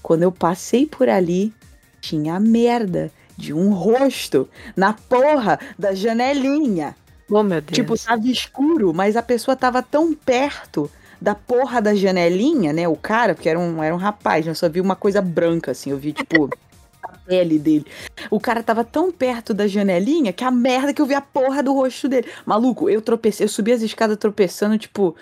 Quando eu passei por ali, tinha a merda de um rosto na porra da janelinha. Oh, meu Deus. Tipo, tava escuro, mas a pessoa tava tão perto da porra da janelinha, né? O cara, porque era um, era um rapaz, eu só vi uma coisa branca, assim. Eu vi, tipo, pele dele. O cara tava tão perto da janelinha que a merda que eu vi a porra do rosto dele. Maluco, eu tropecei, eu subi as escadas tropeçando, tipo,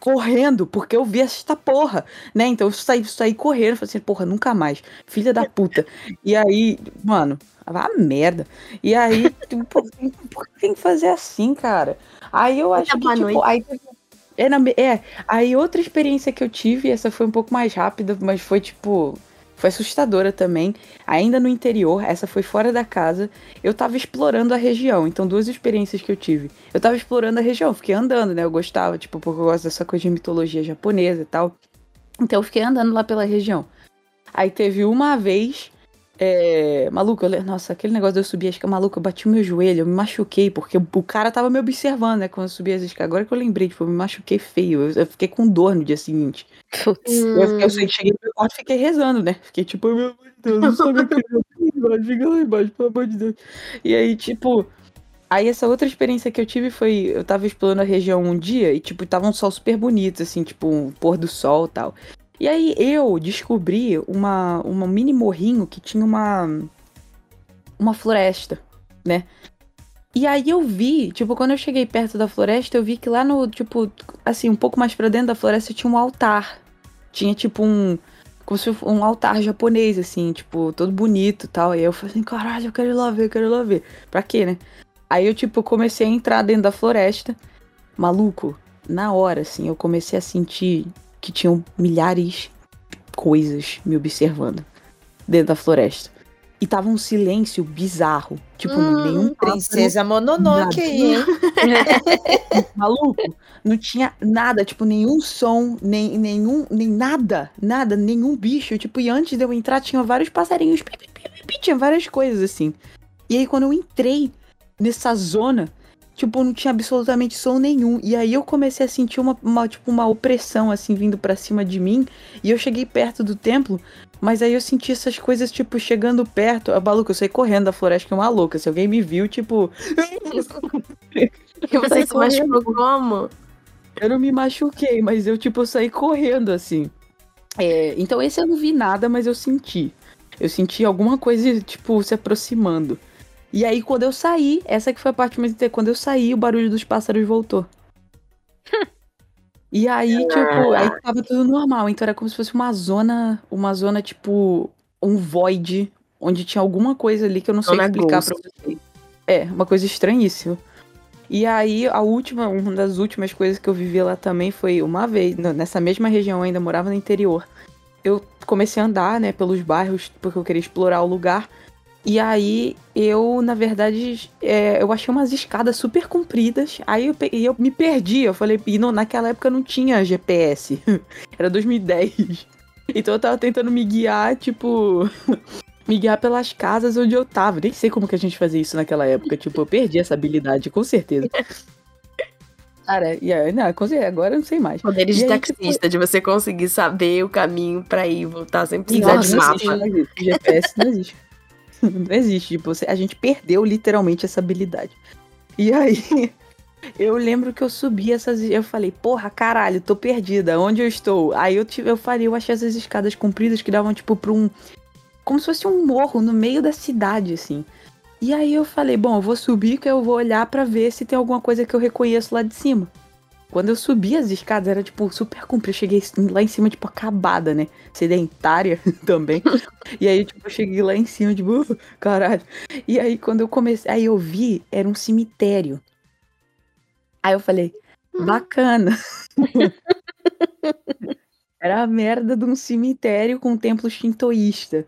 correndo, porque eu vi esta porra, né? Então eu saí, saí correndo, falei assim, porra, nunca mais, filha da puta. E aí, mano, a merda. E aí, tipo, por que tem que fazer assim, cara? Aí eu acho que, tipo, aí, é, na, é, aí outra experiência que eu tive, essa foi um pouco mais rápida, mas foi tipo, foi assustadora também. Ainda no interior, essa foi fora da casa. Eu tava explorando a região. Então, duas experiências que eu tive. Eu tava explorando a região, fiquei andando, né? Eu gostava, tipo, porque eu gosto dessa coisa de mitologia japonesa e tal. Então, eu fiquei andando lá pela região. Aí teve uma vez é, maluco, eu, nossa, aquele negócio de eu subir a escada, maluco, eu bati o meu joelho, eu me machuquei, porque o cara tava me observando, né, quando eu subi as escadas. Agora que eu lembrei, tipo, eu me machuquei feio, eu, eu fiquei com dor no dia seguinte. Putz. Hum. Eu, eu, cheguei no meu quarto e fiquei rezando, né, fiquei tipo, meu Deus, não sabe o que eu fica lá embaixo, pelo amor de Deus. E aí, tipo, Aí essa outra experiência que eu tive foi, eu tava explorando a região um dia e, tipo, tava um sol super bonito, assim, tipo, um pôr do sol e tal. E aí eu descobri uma, uma mini morrinho que tinha uma uma floresta, né? E aí eu vi, tipo, quando eu cheguei perto da floresta, eu vi que lá no, tipo, assim, um pouco mais pra dentro da floresta tinha um altar. Tinha tipo um como se fosse um altar japonês assim, tipo, todo bonito e tal. E aí eu falei assim, caralho, eu quero ir lá ver, eu quero ir lá ver. Pra quê, né? Aí eu, tipo, comecei a entrar dentro da floresta. Maluco, na hora, assim, eu comecei a sentir que tinham milhares de coisas me observando dentro da floresta. E tava um silêncio bizarro. Tipo, hum, nenhum Princesa Mononoke aí, hein? Maluco, não tinha nada, tipo, nenhum som, nem, nenhum, nem nada, nada, nenhum bicho. Tipo, e antes de eu entrar, tinha vários passarinhos, tinha várias coisas assim. E aí, quando eu entrei nessa zona, tipo, não tinha absolutamente som nenhum. E aí eu comecei a sentir uma, uma tipo, uma opressão, assim, vindo para cima de mim. E eu cheguei perto do templo, mas aí eu senti essas coisas, tipo, chegando perto. A maluca, eu saí correndo da floresta que é uma louca. Se alguém me viu, tipo. e você se machucou como? Eu não me machuquei, mas eu, tipo, saí correndo, assim. É, então esse eu não vi nada, mas eu senti. Eu senti alguma coisa, tipo, se aproximando. E aí, quando eu saí, essa que foi a parte mais interessante, quando eu saí, o barulho dos pássaros voltou. e aí, tipo, aí tava tudo normal. Então era como se fosse uma zona, uma zona, tipo, um void, onde tinha alguma coisa ali que eu não sei explicar pra você. É, uma coisa estranhíssima. E aí, a última, uma das últimas coisas que eu vivi lá também foi uma vez, nessa mesma região, eu ainda morava no interior. Eu comecei a andar, né, pelos bairros, porque eu queria explorar o lugar. E aí eu, na verdade, é, eu achei umas escadas super compridas. Aí eu, eu me perdi. Eu falei, e não, naquela época não tinha GPS. Era 2010. Então eu tava tentando me guiar, tipo. me guiar pelas casas onde eu tava. Nem sei como que a gente fazia isso naquela época. Tipo, eu perdi essa habilidade, com certeza. Cara, e aí, não, agora eu não sei mais. Poderes de tipo, taxista, tipo... de você conseguir saber o caminho pra ir e voltar sem precisar Nossa, de mapa. Não existe, GPS não existe. Não existe. Tipo, a gente perdeu literalmente essa habilidade. E aí, eu lembro que eu subi essas. Eu falei, porra, caralho, tô perdida. Onde eu estou? Aí eu, eu falei, eu achei essas escadas compridas que davam, tipo, pra um. Como se fosse um morro no meio da cidade, assim. E aí eu falei, bom, eu vou subir que eu vou olhar para ver se tem alguma coisa que eu reconheço lá de cima. Quando eu subi as escadas, era, tipo, super comprida. Eu cheguei lá em cima, tipo, acabada, né? Sedentária também. e aí, tipo, eu cheguei lá em cima, tipo, uh, caralho. E aí, quando eu comecei. Aí eu vi, era um cemitério. Aí eu falei, hum. bacana. era a merda de um cemitério com um templo shintoísta.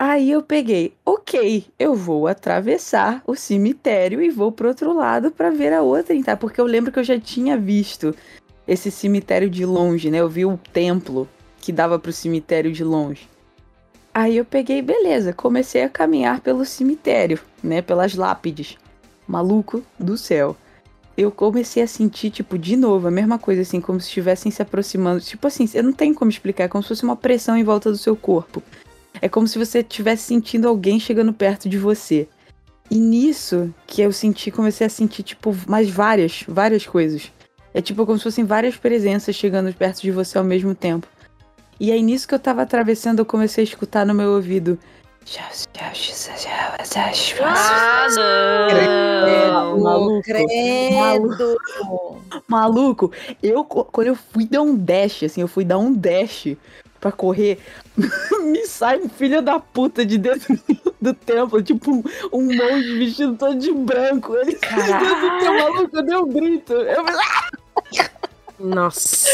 Aí eu peguei, ok, eu vou atravessar o cemitério e vou pro outro lado para ver a outra então, porque eu lembro que eu já tinha visto esse cemitério de longe, né? Eu vi o templo que dava pro cemitério de longe. Aí eu peguei, beleza, comecei a caminhar pelo cemitério, né, pelas lápides. Maluco do céu. Eu comecei a sentir, tipo, de novo, a mesma coisa, assim, como se estivessem se aproximando. Tipo assim, eu não tenho como explicar, é como se fosse uma pressão em volta do seu corpo. É como se você estivesse sentindo alguém chegando perto de você. E nisso que eu senti, comecei a sentir, tipo, mais várias, várias coisas. É tipo como se fossem várias presenças chegando perto de você ao mesmo tempo. E aí nisso que eu tava atravessando, eu comecei a escutar no meu ouvido. Ah, não. Maluco, maluco, maluco, eu quando eu fui dar um dash, assim, eu fui dar um dash pra correr, me sai um filho da puta de dentro do templo, tipo um, um monge vestido todo de branco. Ele sai dentro do teu maluco, eu dei um grito. Eu me... Nossa.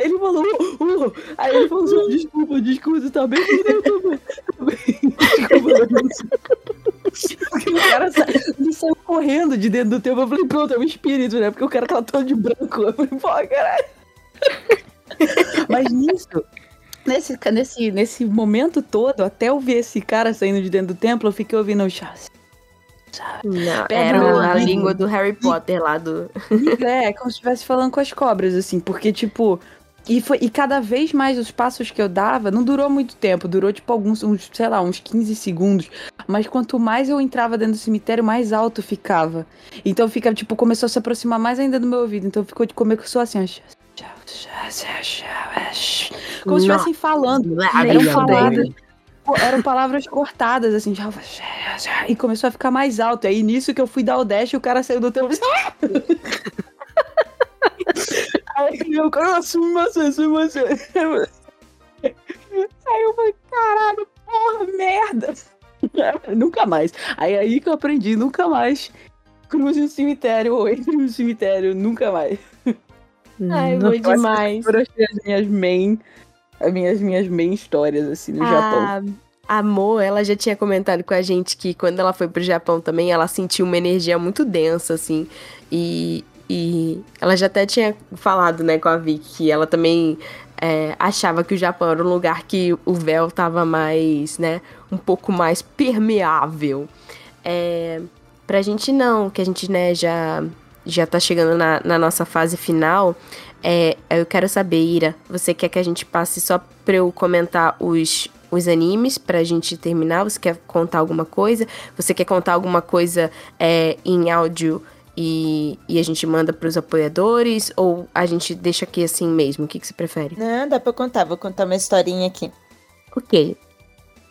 Ele falou, uh, uh. aí ele falou assim, desculpa, desculpa, você tá bem? Eu tô bem, tô bem. Desculpa, o cara sa... ele saiu correndo de dentro do templo. Eu falei, pronto, é um espírito, né? Porque o cara tá todo de branco. Eu falei, pô, caralho. Mas nisso, nesse, nesse, nesse momento todo, até eu ver esse cara saindo de dentro do templo, eu fiquei ouvindo o chá. Não, era a língua do Harry Potter lá do. É, como se estivesse falando com as cobras, assim, porque, tipo. E, foi, e cada vez mais os passos que eu dava, não durou muito tempo, durou tipo alguns, uns, sei lá, uns 15 segundos. Mas quanto mais eu entrava dentro do cemitério, mais alto ficava. Então fica, tipo, começou a se aproximar mais ainda do meu ouvido. Então ficou, começou assim, ó. Como se estivessem falando. Eram palavras, eram palavras cortadas, assim. E começou a ficar mais alto. Aí nisso que eu fui dar o dash, o cara saiu do tempo. Aí eu, sumimação. Aí eu falei, caralho, porra, merda. nunca mais. Aí aí que eu aprendi, nunca mais cruze um cemitério ou entre no cemitério, nunca mais. Ai, foi demais. Foram as minhas main, as minhas, minhas main histórias, assim, no. Japão. A Mo, ela já tinha comentado com a gente que quando ela foi pro Japão também, ela sentiu uma energia muito densa, assim. E, e ela já até tinha falado, né, com a Vicky, que ela também é, achava que o Japão era um lugar que o véu tava mais, né, um pouco mais permeável. É, pra gente não, que a gente, né, já, já tá chegando na, na nossa fase final. É, eu quero saber, Ira, você quer que a gente passe só pra eu comentar os, os animes pra gente terminar? Você quer contar alguma coisa? Você quer contar alguma coisa é, em áudio e, e a gente manda para os apoiadores ou a gente deixa aqui assim mesmo? O que, que você prefere? Não, dá para contar. Vou contar uma historinha aqui. Ok.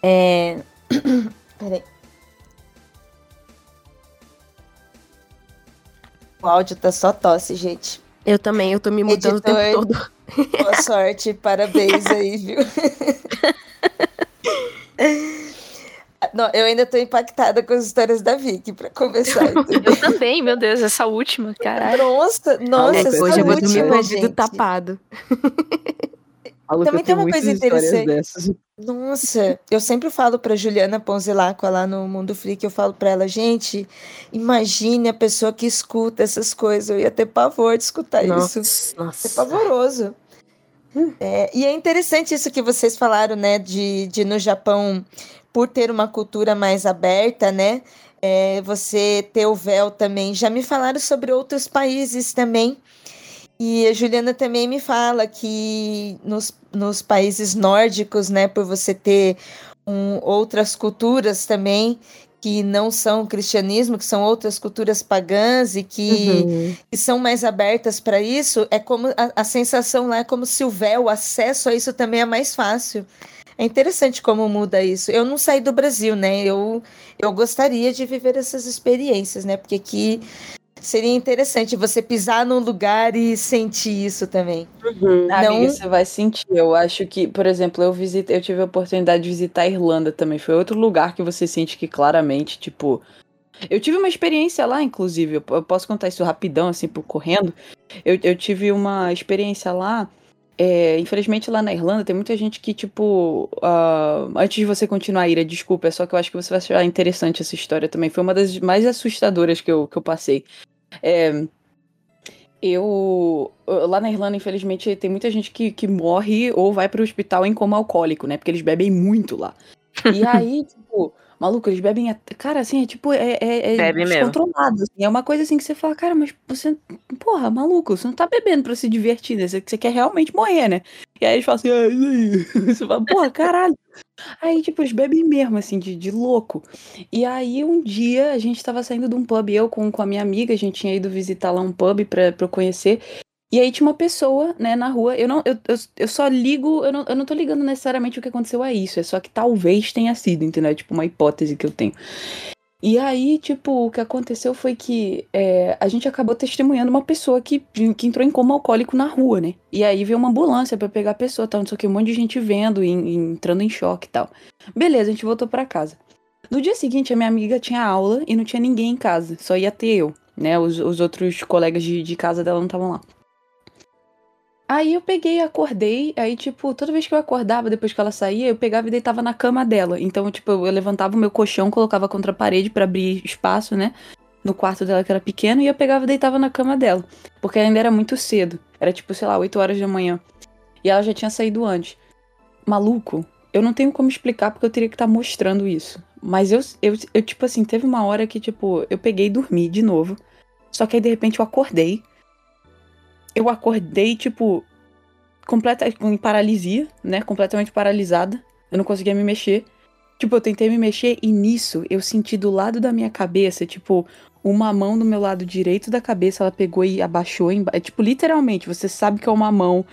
É. Peraí. O áudio tá só tosse, gente. Eu também, eu tô me mudando Editor, o tempo todo. Boa sorte, parabéns aí, viu? Não, eu ainda tô impactada com as histórias da Vicky, pra começar. eu também, meu Deus, essa última, caralho. Nossa, nossa, essa Hoje eu vou dormir com o ouvido tapado. Também tem uma coisa interessante. Nossa, eu sempre falo pra Juliana Ponzilaco lá no Mundo Freak, eu falo pra ela, gente, imagine a pessoa que escuta essas coisas. Eu ia ter pavor de escutar nossa, isso. Nossa. É pavoroso. É, e é interessante isso que vocês falaram, né, de, de no Japão por ter uma cultura mais aberta, né? É, você ter o véu também. Já me falaram sobre outros países também. E a Juliana também me fala que nos, nos países nórdicos, né, por você ter um, outras culturas também que não são cristianismo, que são outras culturas pagãs e que, uhum. que são mais abertas para isso, é como a, a sensação lá é como se o véu, o acesso a isso também é mais fácil. É interessante como muda isso. Eu não saí do Brasil, né? Eu, eu gostaria de viver essas experiências, né? Porque aqui seria interessante você pisar num lugar e sentir isso também. Uhum. Não... Amiga, você vai sentir. Eu acho que, por exemplo, eu visitei, eu tive a oportunidade de visitar a Irlanda também. Foi outro lugar que você sente que claramente, tipo. Eu tive uma experiência lá, inclusive. Eu posso contar isso rapidão, assim, por correndo. Eu, eu tive uma experiência lá é, infelizmente lá na Irlanda tem muita gente que, tipo. Uh, antes de você continuar, a Ira, desculpa, é só que eu acho que você vai achar interessante essa história também. Foi uma das mais assustadoras que eu, que eu passei. É, eu. Lá na Irlanda, infelizmente, tem muita gente que, que morre ou vai para o hospital em coma alcoólico, né? Porque eles bebem muito lá. E aí, tipo. Maluco, eles bebem. Cara, assim, é tipo. É, é, é descontrolado. Assim. É uma coisa assim que você fala, cara, mas você. Porra, maluco, você não tá bebendo pra se divertir, né? Você, você quer realmente morrer, né? E aí eles falam assim, ah, isso aí. Você fala, porra, caralho. Aí, tipo, eles bebem mesmo, assim, de, de louco. E aí, um dia, a gente tava saindo de um pub, eu com, com a minha amiga, a gente tinha ido visitar lá um pub pra, pra eu conhecer. E aí tinha uma pessoa, né, na rua. Eu não, eu, eu, eu só ligo, eu não, eu não tô ligando necessariamente o que aconteceu a isso. É só que talvez tenha sido, entendeu? É tipo uma hipótese que eu tenho. E aí, tipo, o que aconteceu foi que é, a gente acabou testemunhando uma pessoa que, que entrou em coma alcoólico na rua, né? E aí veio uma ambulância para pegar a pessoa, tal, não sei o que, um monte de gente vendo e, entrando em choque e tal. Beleza, a gente voltou para casa. No dia seguinte, a minha amiga tinha aula e não tinha ninguém em casa, só ia ter eu, né? Os, os outros colegas de, de casa dela não estavam lá. Aí eu peguei, acordei, aí, tipo, toda vez que eu acordava, depois que ela saía, eu pegava e deitava na cama dela. Então, tipo, eu levantava o meu colchão, colocava contra a parede para abrir espaço, né? No quarto dela, que era pequeno, e eu pegava e deitava na cama dela. Porque ainda era muito cedo. Era, tipo, sei lá, 8 horas da manhã. E ela já tinha saído antes. Maluco, eu não tenho como explicar porque eu teria que estar tá mostrando isso. Mas eu, eu, eu, tipo assim, teve uma hora que, tipo, eu peguei e dormi de novo. Só que aí, de repente, eu acordei. Eu acordei, tipo, completa, em paralisia, né? Completamente paralisada. Eu não conseguia me mexer. Tipo, eu tentei me mexer e nisso eu senti do lado da minha cabeça, tipo, uma mão do meu lado direito da cabeça, ela pegou e abaixou. Em, é tipo, literalmente, você sabe que é uma mão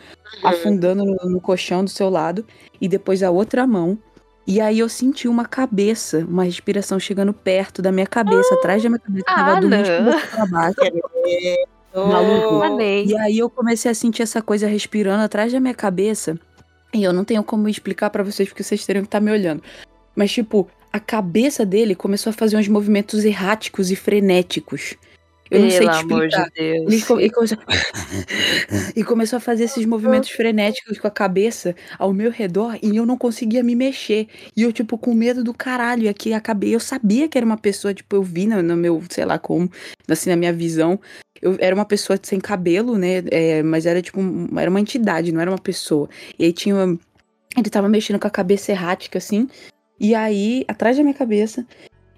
uhum. afundando no, no colchão do seu lado e depois a outra mão e aí eu senti uma cabeça, uma respiração chegando perto da minha cabeça, ah, atrás da minha cabeça, ah, tava do pra baixo. Maluco. Amei. E aí eu comecei a sentir essa coisa respirando atrás da minha cabeça. E eu não tenho como explicar para vocês porque vocês teriam que estar tá me olhando. Mas tipo, a cabeça dele começou a fazer uns movimentos erráticos e frenéticos. Eu não Pelo sei te amor de Deus. E, começou... e começou a fazer esses movimentos frenéticos com a cabeça ao meu redor e eu não conseguia me mexer. E eu, tipo, com medo do caralho. E aqui acabei. Eu sabia que era uma pessoa, tipo, eu vi no, no meu, sei lá como, assim, na minha visão. Eu era uma pessoa sem cabelo, né? É, mas era, tipo, era uma entidade, não era uma pessoa. E aí tinha. Uma... Ele tava mexendo com a cabeça errática, assim. E aí, atrás da minha cabeça,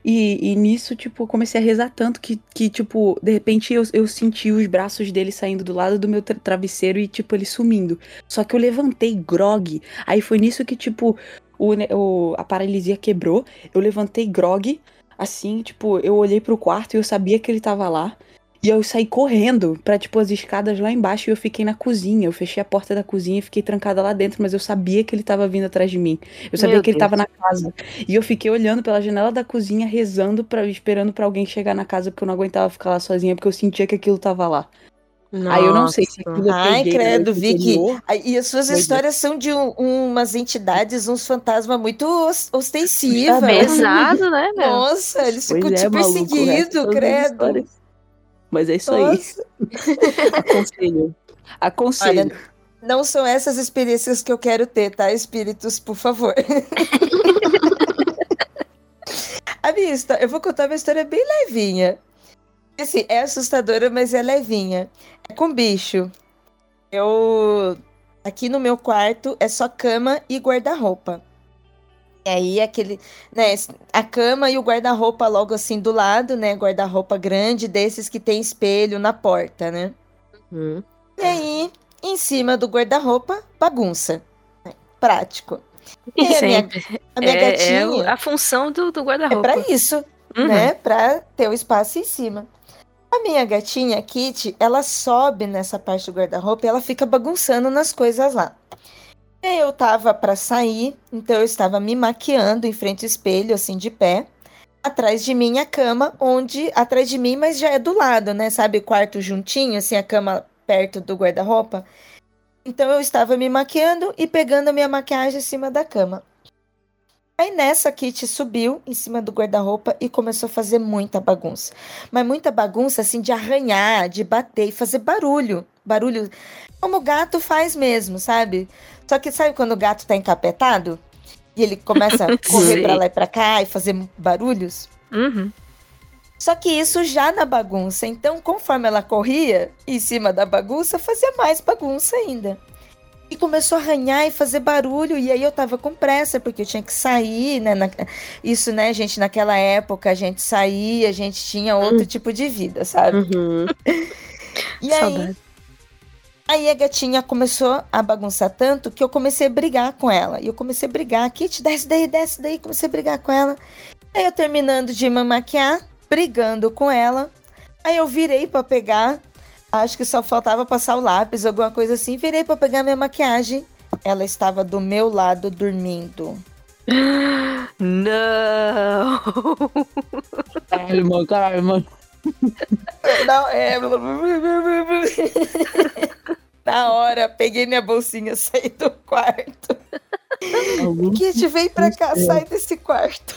e, e, nisso, tipo, comecei a rezar tanto que, que tipo, de repente eu, eu senti os braços dele saindo do lado do meu tra travesseiro e, tipo, ele sumindo. Só que eu levantei grog. Aí foi nisso que, tipo, o, o, a paralisia quebrou. Eu levantei grog, assim, tipo, eu olhei pro quarto e eu sabia que ele tava lá. E eu saí correndo pra, tipo, as escadas lá embaixo e eu fiquei na cozinha. Eu fechei a porta da cozinha e fiquei trancada lá dentro, mas eu sabia que ele tava vindo atrás de mim. Eu sabia Meu que Deus. ele tava na casa. E eu fiquei olhando pela janela da cozinha, rezando, pra, esperando para alguém chegar na casa, porque eu não aguentava ficar lá sozinha, porque eu sentia que aquilo tava lá. Nossa. Aí eu não sei se aquilo Ai, peguei, credo, Vicky. E as suas histórias são de um, umas entidades, uns fantasmas muito ostensivos. Pesado, né, meu? Nossa, eles ficam te é, perseguindo, credo. Mas é isso Nossa. aí. Aconselho. Aconselho. Olha, não são essas experiências que eu quero ter, tá, espíritos, por favor. A minha história, eu vou contar uma história bem levinha. Assim, é assustadora, mas é levinha. É com bicho. Eu. Aqui no meu quarto é só cama e guarda-roupa. E aí aquele, né, a cama e o guarda-roupa logo assim do lado, né, guarda-roupa grande desses que tem espelho na porta, né? Uhum. E aí, em cima do guarda-roupa, bagunça. Né, prático. E, a minha, a minha é, gatinha... É a função do, do guarda-roupa. É pra isso, uhum. né, pra ter o espaço em cima. A minha gatinha, Kitty, ela sobe nessa parte do guarda-roupa e ela fica bagunçando nas coisas lá. Eu tava para sair, então eu estava me maquiando em frente ao espelho, assim, de pé. Atrás de mim a cama, onde. Atrás de mim, mas já é do lado, né? Sabe, quarto juntinho, assim, a cama perto do guarda-roupa. Então eu estava me maquiando e pegando a minha maquiagem em cima da cama. Aí nessa, a subiu em cima do guarda-roupa e começou a fazer muita bagunça. Mas muita bagunça, assim, de arranhar, de bater e fazer barulho. Barulho como o gato faz mesmo, sabe? Só que sabe quando o gato tá encapetado? E ele começa a correr pra lá e pra cá e fazer barulhos? Uhum. Só que isso já na bagunça. Então, conforme ela corria em cima da bagunça, fazia mais bagunça ainda. E começou a arranhar e fazer barulho, e aí eu tava com pressa, porque eu tinha que sair, né? Na... Isso, né, gente, naquela época a gente saía, a gente tinha outro uhum. tipo de vida, sabe? Uhum. E aí, aí a gatinha começou a bagunçar tanto que eu comecei a brigar com ela. E eu comecei a brigar, Kit, desce daí, desce daí, comecei a brigar com ela. Aí eu terminando de me maquiar, brigando com ela. Aí eu virei para pegar Acho que só faltava passar o lápis, alguma coisa assim. Virei para pegar minha maquiagem. Ela estava do meu lado dormindo. Não! Calma, calma. Não, é. Na hora, peguei minha bolsinha, saí do quarto. Kit, vem pra cá, sai desse quarto.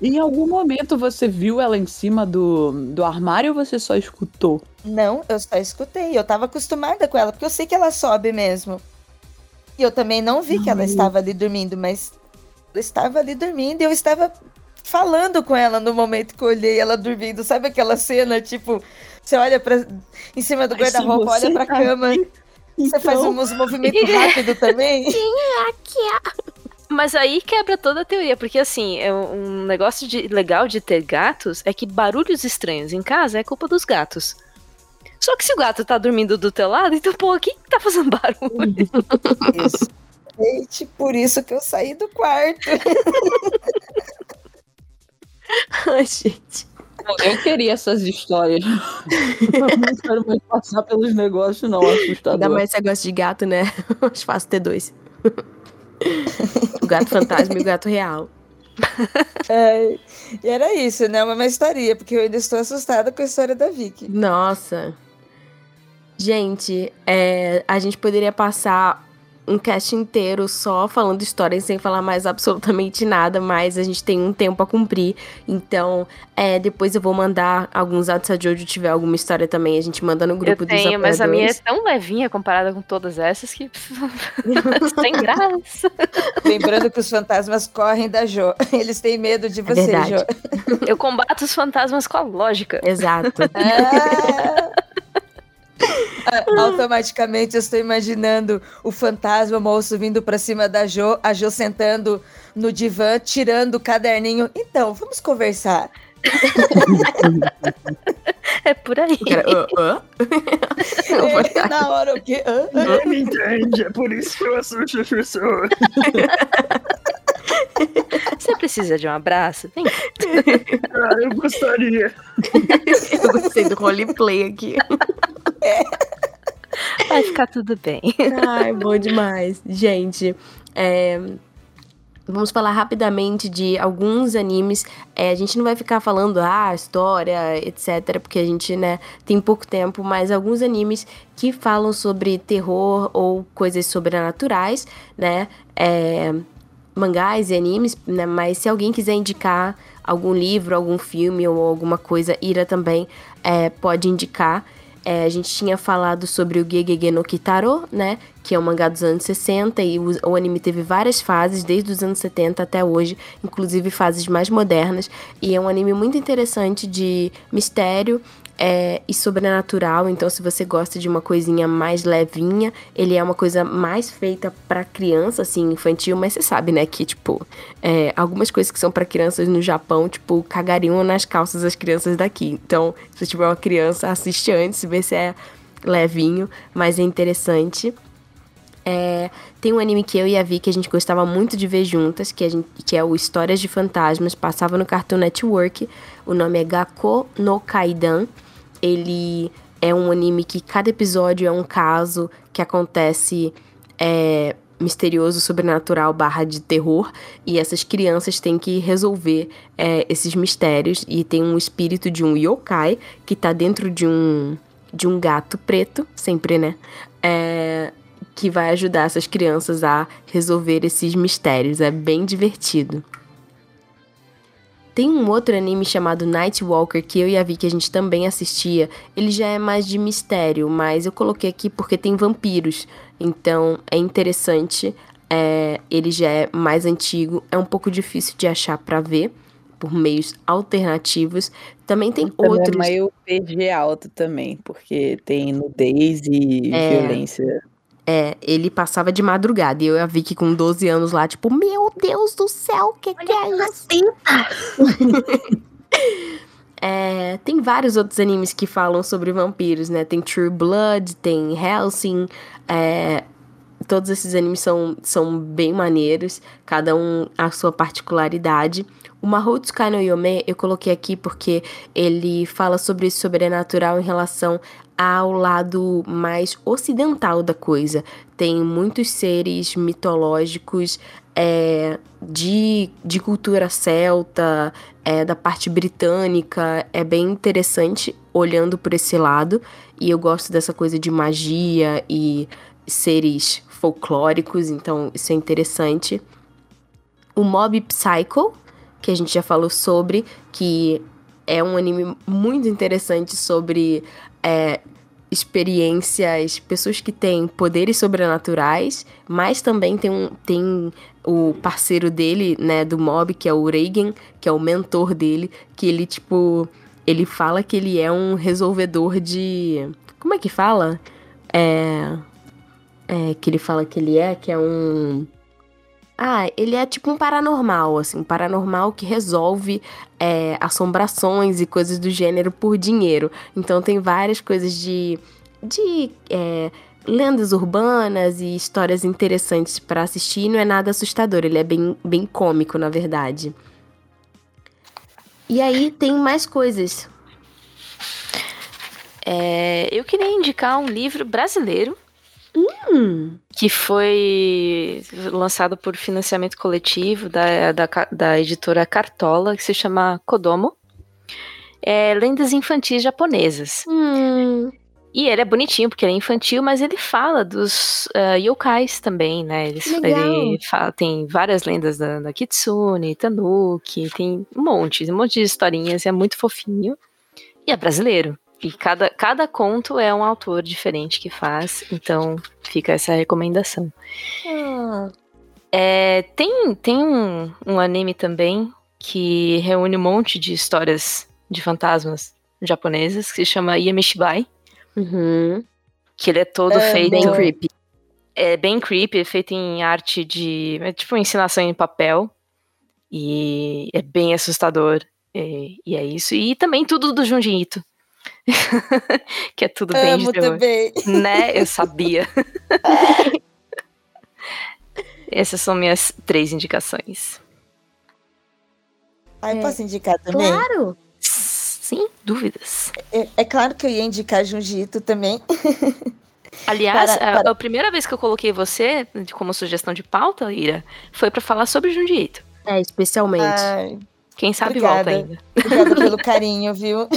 Em algum momento você viu ela em cima do, do armário ou você só escutou? Não, eu só escutei. Eu tava acostumada com ela, porque eu sei que ela sobe mesmo. E eu também não vi que ela estava ali dormindo, mas ela estava ali dormindo e eu estava falando com ela no momento que eu olhei ela dormindo. Sabe aquela cena, tipo, você olha pra, em cima do guarda-roupa, olha pra tá cama. Aqui Você faz então. uns movimentos rápidos também? Quem é aqui? Mas aí quebra toda a teoria, porque assim, é um negócio de, legal de ter gatos é que barulhos estranhos em casa é culpa dos gatos. Só que se o gato tá dormindo do teu lado, então, pô, quem tá fazendo barulho? Isso. Gente, por isso que eu saí do quarto. Ai, gente. Eu queria essas histórias. não quero mais passar pelos negócios, não, assustador. Ainda mais esse negócio de gato, né? Mais fácil ter dois. o gato fantasma e o gato real. É, e era isso, né? Uma história, porque eu ainda estou assustada com a história da Vicky. Nossa. Gente, é, a gente poderia passar um cast inteiro só falando histórias sem falar mais absolutamente nada, mas a gente tem um tempo a cumprir. Então, é, depois eu vou mandar alguns áudios se a Jojo tiver alguma história também, a gente manda no grupo eu tenho, dos apoiadores. mas a minha é tão levinha comparada com todas essas que sem graça. Lembrando que os fantasmas correm da Jo. Eles têm medo de é você, é Jo. Eu combato os fantasmas com a lógica. Exato. Ah. Automaticamente eu estou imaginando o fantasma moço vindo para cima da Jo, a Jo sentando no divã, tirando o caderninho. Então, vamos conversar. É por aí. uh, uh? é, na hora o quê? Uh, Não me entende, é por isso que eu assusto as pessoas. Você precisa de um abraço? Vem. Ah, eu gostaria. eu gostei do roleplay aqui. É. Vai ficar tudo bem. Ai, bom demais. Gente, é, Vamos falar rapidamente de alguns animes. É, a gente não vai ficar falando ah, história, etc, porque a gente, né, tem pouco tempo, mas alguns animes que falam sobre terror ou coisas sobrenaturais, né? É, mangás e animes, né? Mas se alguém quiser indicar algum livro, algum filme ou alguma coisa, Ira também é, pode indicar. É, a gente tinha falado sobre o Gegege no Kitaro, né? Que é um mangá dos anos 60 e o, o, anime teve várias fases, desde os anos 70 até hoje, inclusive fases mais modernas. E é um anime muito interessante de mistério é, e sobrenatural. Então, se você gosta de uma coisinha mais levinha, ele é uma coisa mais feita para criança, assim, infantil. Mas você sabe, né, que, tipo, é, algumas coisas que são para crianças no Japão, tipo, cagariam nas calças das crianças daqui. Então, se você tiver uma criança, assiste antes, vê se é levinho, mas é interessante. É, tem um anime que eu e a Vi que a gente gostava muito de ver juntas, que, a gente, que é o Histórias de Fantasmas, passava no Cartoon Network. O nome é Gakko no Kaidan. Ele é um anime que cada episódio é um caso que acontece é, misterioso, sobrenatural, barra de terror, e essas crianças têm que resolver é, esses mistérios, e tem um espírito de um yokai que tá dentro de um, de um gato preto, sempre, né? É, que vai ajudar essas crianças a resolver esses mistérios. É bem divertido. Tem um outro anime chamado Night Walker que eu e a Vicky a gente também assistia. Ele já é mais de mistério, mas eu coloquei aqui porque tem vampiros. Então é interessante. É, ele já é mais antigo, é um pouco difícil de achar para ver por meios alternativos. Também tem também outros. É meio PG alto também, porque tem nudez e é, violência. É, ele passava de madrugada e eu a Vicky com 12 anos lá, tipo, meu Deus do céu, o que, que é isso? é, tem vários outros animes que falam sobre vampiros, né? Tem True Blood, tem Helsing, é, todos esses animes são, são bem maneiros, cada um a sua particularidade. O Mahotsukai no Yome eu coloquei aqui porque ele fala sobre sobrenatural em relação ao lado mais ocidental da coisa. Tem muitos seres mitológicos é, de, de cultura celta, é, da parte britânica. É bem interessante olhando por esse lado. E eu gosto dessa coisa de magia e seres folclóricos, então isso é interessante. O Mob Psycho, que a gente já falou sobre, que é um anime muito interessante sobre é, experiências, pessoas que têm poderes sobrenaturais, mas também tem, um, tem o parceiro dele, né, do mob, que é o Reagan, que é o mentor dele, que ele, tipo, ele fala que ele é um resolvedor de. Como é que fala? É. é, que ele fala que ele é, que é um. Ah, ele é tipo um paranormal, assim, paranormal que resolve é, assombrações e coisas do gênero por dinheiro. Então tem várias coisas de. de. É, lendas urbanas e histórias interessantes para assistir. Não é nada assustador, ele é bem, bem cômico, na verdade. E aí tem mais coisas. É, eu queria indicar um livro brasileiro hum. que foi lançado por financiamento coletivo da, da, da editora Cartola, que se chama Kodomo. É, Lendas Infantis Japonesas. Hum. E ele é bonitinho, porque ele é infantil, mas ele fala dos uh, yokais também, né? Ele, ele fala, tem várias lendas da, da, Kitsune, Tanuki, tem um monte, um monte de historinhas, e é muito fofinho. E é brasileiro. E cada, cada conto é um autor diferente que faz, então fica essa recomendação. Ah. É, tem tem um, um anime também que reúne um monte de histórias de fantasmas japonesas, que se chama Yamishibai. Uhum. Que ele é todo é, feito. Bem creepy. É bem creepy, é feito em arte de. É tipo ensinação em papel. E é bem assustador. E, e é isso. E também tudo do Junji Ito. que é tudo bem Amo de também. Né? Eu sabia. Essas são minhas três indicações. Ah, eu posso indicar também? Claro! Sim, dúvidas. É, é claro que eu ia indicar Jujito também. Aliás, para, para... A, a, primeira vez que eu coloquei você como sugestão de pauta, Ira, foi para falar sobre Junji É, especialmente. Ai, Quem sabe obrigada. volta ainda. Obrigada pelo carinho, viu?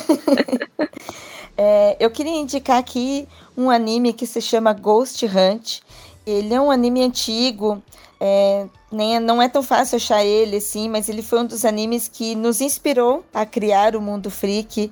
é, eu queria indicar aqui um anime que se chama Ghost Hunt. Ele é um anime antigo, é, nem, é, não é tão fácil achar ele, assim, mas ele foi um dos animes que nos inspirou a criar o Mundo Freak.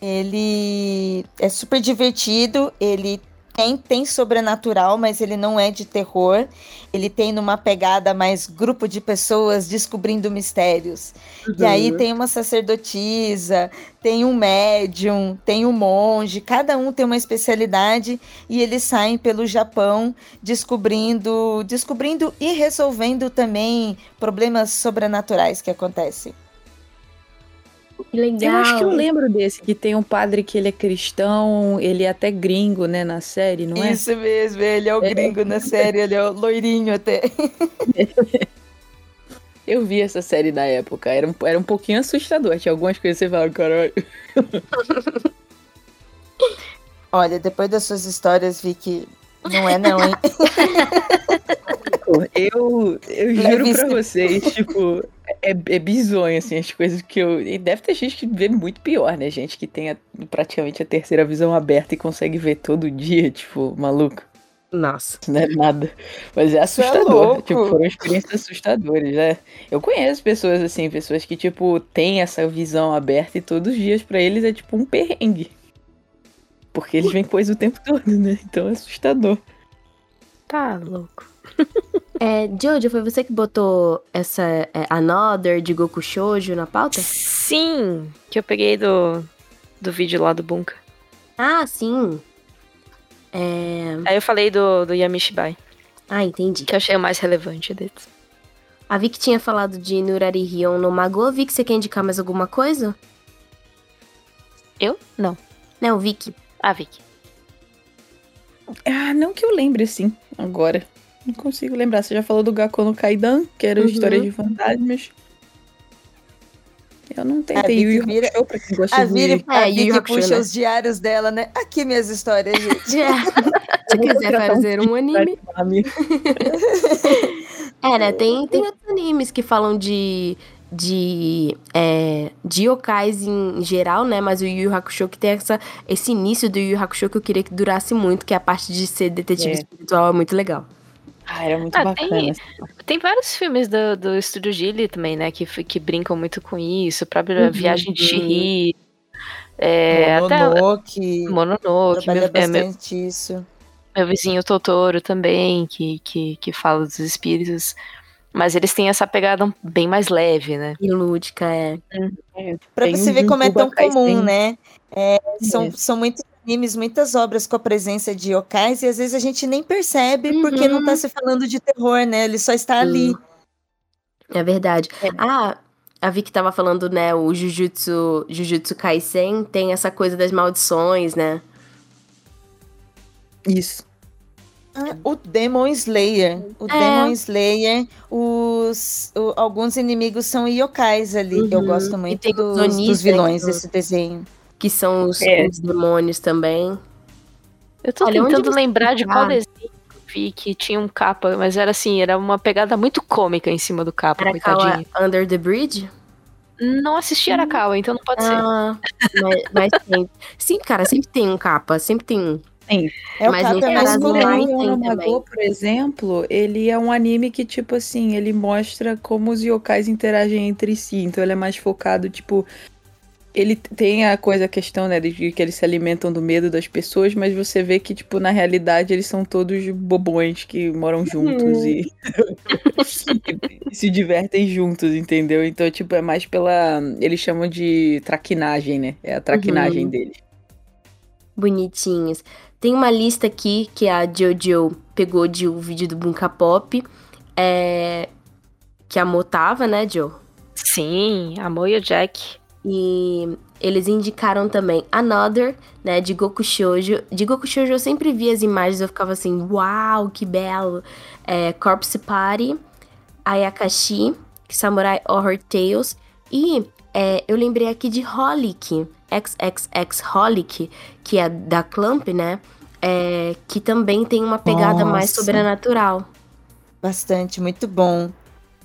Ele é super divertido, ele tem, tem sobrenatural, mas ele não é de terror. Ele tem numa pegada mais grupo de pessoas descobrindo mistérios. Uhum. E aí tem uma sacerdotisa, tem um médium, tem um monge, cada um tem uma especialidade e eles saem pelo Japão descobrindo, descobrindo e resolvendo também problemas sobrenaturais que acontecem. Que legal. Eu acho que eu lembro desse, que tem um padre que ele é cristão, ele é até gringo, né, na série, não é? Isso mesmo, ele é o é. gringo na série, ele é o loirinho até. Eu vi essa série na época, era um, era um pouquinho assustador, tinha algumas coisas que você fala, caralho. Olha, depois das suas histórias, vi que não é não, hein? Eu, eu juro pra vocês, tipo, é, é bizonho, assim, as coisas que eu. E deve ter gente que vê muito pior, né? Gente que tem a, praticamente a terceira visão aberta e consegue ver todo dia, tipo, maluco. Nossa. Não é nada. Mas é, é assustador. É tipo, foram experiências assustadoras, né? Eu conheço pessoas assim, pessoas que, tipo, têm essa visão aberta e todos os dias para eles é tipo um perrengue. Porque eles veem coisa o tempo todo, né? Então é assustador. Tá louco. É, Jojo, foi você que botou essa é, Another de Goku Shoujo na pauta? Sim, que eu peguei do, do vídeo lá do Bunka. Ah, sim. É... Aí eu falei do, do Yamishibai. Ah, entendi. Que eu achei o mais relevante deles. A Vicky tinha falado de Nurari Rion no Mago. Vicky, você quer indicar mais alguma coisa? Eu? Não. Não, Vicky. Ah, Vicky. Ah, não que eu lembre, assim, agora. Não consigo lembrar. Você já falou do Gakko no Kaidan, que era uhum. história de fantasmas. Eu não tentei o Yu Hakusho pra quem gosta a Viri, de... É, a Vicky puxa né? os diários dela, né? Aqui minhas histórias, gente. É. Se quiser fazer um anime. é, né? Tem, tem outros animes que falam de de, é, de yokais em geral, né? Mas o Yu Yu Hakusho que tem essa, esse início do Yu Yu Hakusho que eu queria que durasse muito, que é a parte de ser detetive é. espiritual, é muito legal. Ah, era muito ah, bacana. Tem, tem, vários filmes do, do Estúdio Ghibli também, né? Que, que brincam muito com isso. A própria uhum, Viagem de Chihiro. É, Mononoke. Até, Mononoke. Trabalha meu, bastante é, meu, isso. Meu vizinho Totoro também, que, que, que fala dos espíritos. Mas eles têm essa pegada bem mais leve, né? E lúdica, é. é. Pra você ver como é tão comum, né? É, são, são muitos animes, muitas obras com a presença de yokais e às vezes a gente nem percebe uhum. porque não está uhum. se falando de terror, né? Ele só está ali. É verdade. É. Ah, a Vicky tava falando, né, o Jujutsu, Jujutsu Kaisen tem essa coisa das maldições, né? Isso. O Demon Slayer. O é. Demon Slayer, os, o, alguns inimigos são yokais ali. Uhum. Eu gosto muito dos, dos, vilões desse desenho. Que são os, é. os demônios também. Eu tô Olha, tentando lembrar de qual desenho vi que tinha um capa, mas era assim, era uma pegada muito cômica em cima do capa, Arakawa coitadinho. Under the Bridge? Não assisti Arakawa, então não pode ah, ser. Mas, mas tem. Sim, cara, sempre tem um capa, sempre tem um. Sim. É mas o Capa por exemplo, ele é um anime que, tipo assim, ele mostra como os yokais interagem entre si. Então ele é mais focado, tipo, ele tem a coisa, a questão, né, de que eles se alimentam do medo das pessoas, mas você vê que, tipo, na realidade eles são todos bobões que moram juntos uhum. e... e, se divertem juntos, entendeu? Então, tipo, é mais pela. Eles chamam de traquinagem, né? É a traquinagem uhum. deles. Bonitinhos. Tem uma lista aqui que a Jojo pegou de um vídeo do Bunka Pop. É... Que a Mo tava, né, Jo? Sim, a Mo e o Jack. E eles indicaram também Another, né, de Goku Shoujo. De Goku Shoujo eu sempre via as imagens, eu ficava assim, uau, que belo. É, Corpse Party, Ayakashi, Samurai Horror Tales. E é, eu lembrei aqui de Holic, XXX Holic, que é da Clamp, né? É, que também tem uma pegada Nossa. mais sobrenatural. Bastante, muito bom.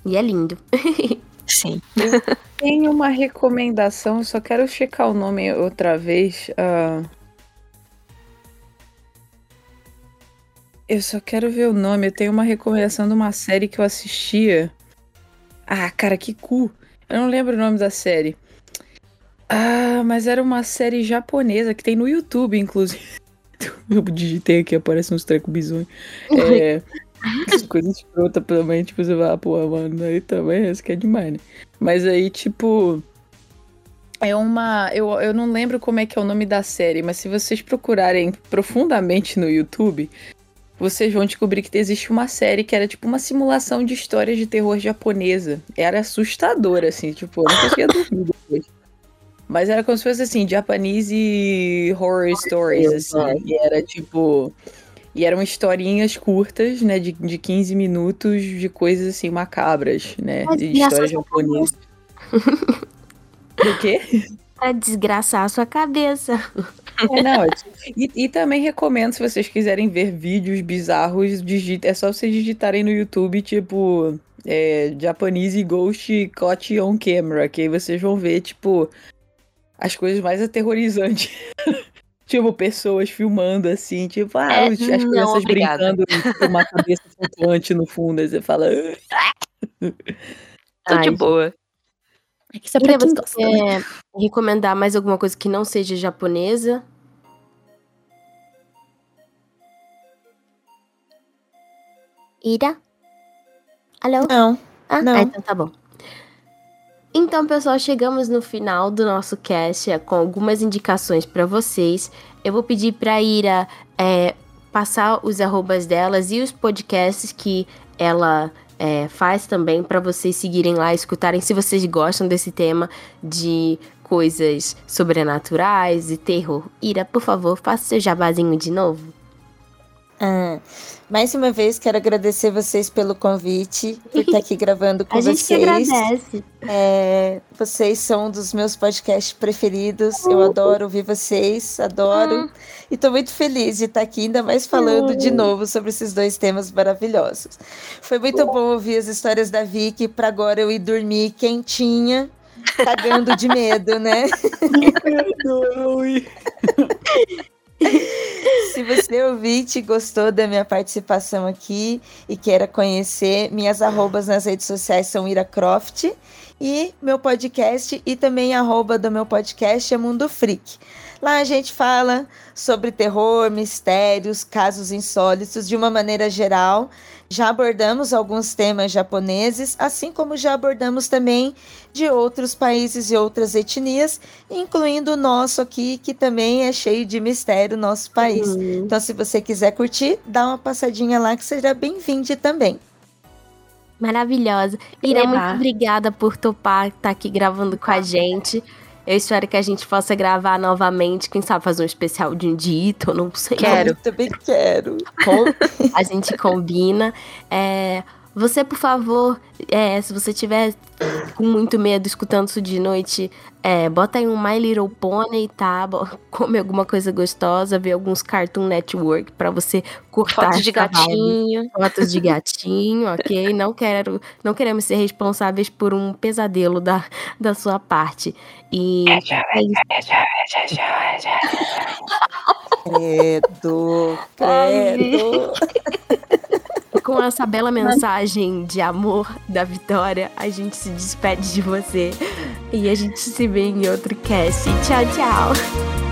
E é lindo. Sim. Tenho uma recomendação, só quero checar o nome outra vez. Uh... Eu só quero ver o nome. Eu tenho uma recomendação de uma série que eu assistia. Ah, cara, que cu. Eu não lembro o nome da série. Ah, mas era uma série japonesa que tem no YouTube, inclusive. Eu digitei aqui, aparece uns trecos bizonhos. É, Coisa escrota também, tipo, você vai, ah, pô, mano, aí também, isso que é demais, né? Mas aí, tipo. É uma. Eu, eu não lembro como é que é o nome da série, mas se vocês procurarem profundamente no YouTube, vocês vão descobrir que existe uma série que era tipo uma simulação de histórias de terror japonesa. Era assustadora, assim, tipo, eu não conseguia dormir depois. Mas era como se fosse assim, Japanese horror stories, assim. E era tipo e eram historinhas curtas, né, de, de 15 minutos de coisas assim macabras, né, Mas de histórias japonesas. Do quê? Pra desgraçar a sua cabeça. É, não, e, e, também recomendo, se vocês quiserem ver vídeos bizarros, digita, é só vocês digitarem no YouTube, tipo, é, Japanese Ghost Caught on Camera, que aí vocês vão ver, tipo, as coisas mais aterrorizantes Tipo, pessoas filmando assim, tipo, ah, é, as crianças não, brincando com uma cabeça flutuante no fundo, aí você fala. Tô de boa. É que você é, recomendar mais alguma coisa que não seja japonesa? Ira? Alô? Não. Ah, não. Ah, então tá bom. Então, pessoal, chegamos no final do nosso cast é, com algumas indicações para vocês. Eu vou pedir para Ira é, passar os arrobas delas e os podcasts que ela é, faz também para vocês seguirem lá, escutarem se vocês gostam desse tema de coisas sobrenaturais e terror. Ira, por favor, faça seu jabazinho de novo. Ah, mais uma vez, quero agradecer vocês pelo convite, por estar aqui gravando com a vocês. A gente agradece. É, vocês são um dos meus podcasts preferidos. Eu adoro ouvir vocês, adoro. E estou muito feliz de estar aqui, ainda mais falando de novo sobre esses dois temas maravilhosos. Foi muito bom ouvir as histórias da Vicky, para agora eu ir dormir quentinha, cagando de medo, né? Se você ouvinte gostou da minha participação aqui e queira conhecer, minhas arrobas nas redes sociais são Iracroft e meu podcast e também arroba do meu podcast é Mundo Freak. Lá a gente fala sobre terror, mistérios, casos insólitos de uma maneira geral. Já abordamos alguns temas japoneses, assim como já abordamos também de outros países e outras etnias, incluindo o nosso aqui, que também é cheio de mistério, nosso país. Uhum. Então, se você quiser curtir, dá uma passadinha lá que seja bem-vindo também. Maravilhosa. Ira, muito obrigada por topar estar tá aqui gravando com a gente. Eu espero que a gente possa gravar novamente, quem sabe fazer um especial de Indito, não sei. Quero. Eu também quero. Com, a gente combina. É, você, por favor, é, se você tiver com muito medo escutando isso de noite, é, bota aí um My Little Pony, tá? Come alguma coisa gostosa, vê alguns Cartoon Network para você cortar. Fotos de gatinho. Vibe. Fotos de gatinho, ok? Não quero, não queremos ser responsáveis por um pesadelo da, da sua parte. E. Credo, credo com essa bela mensagem de amor da Vitória, a gente se despede de você. E a gente se vê em outro cast. Tchau, tchau.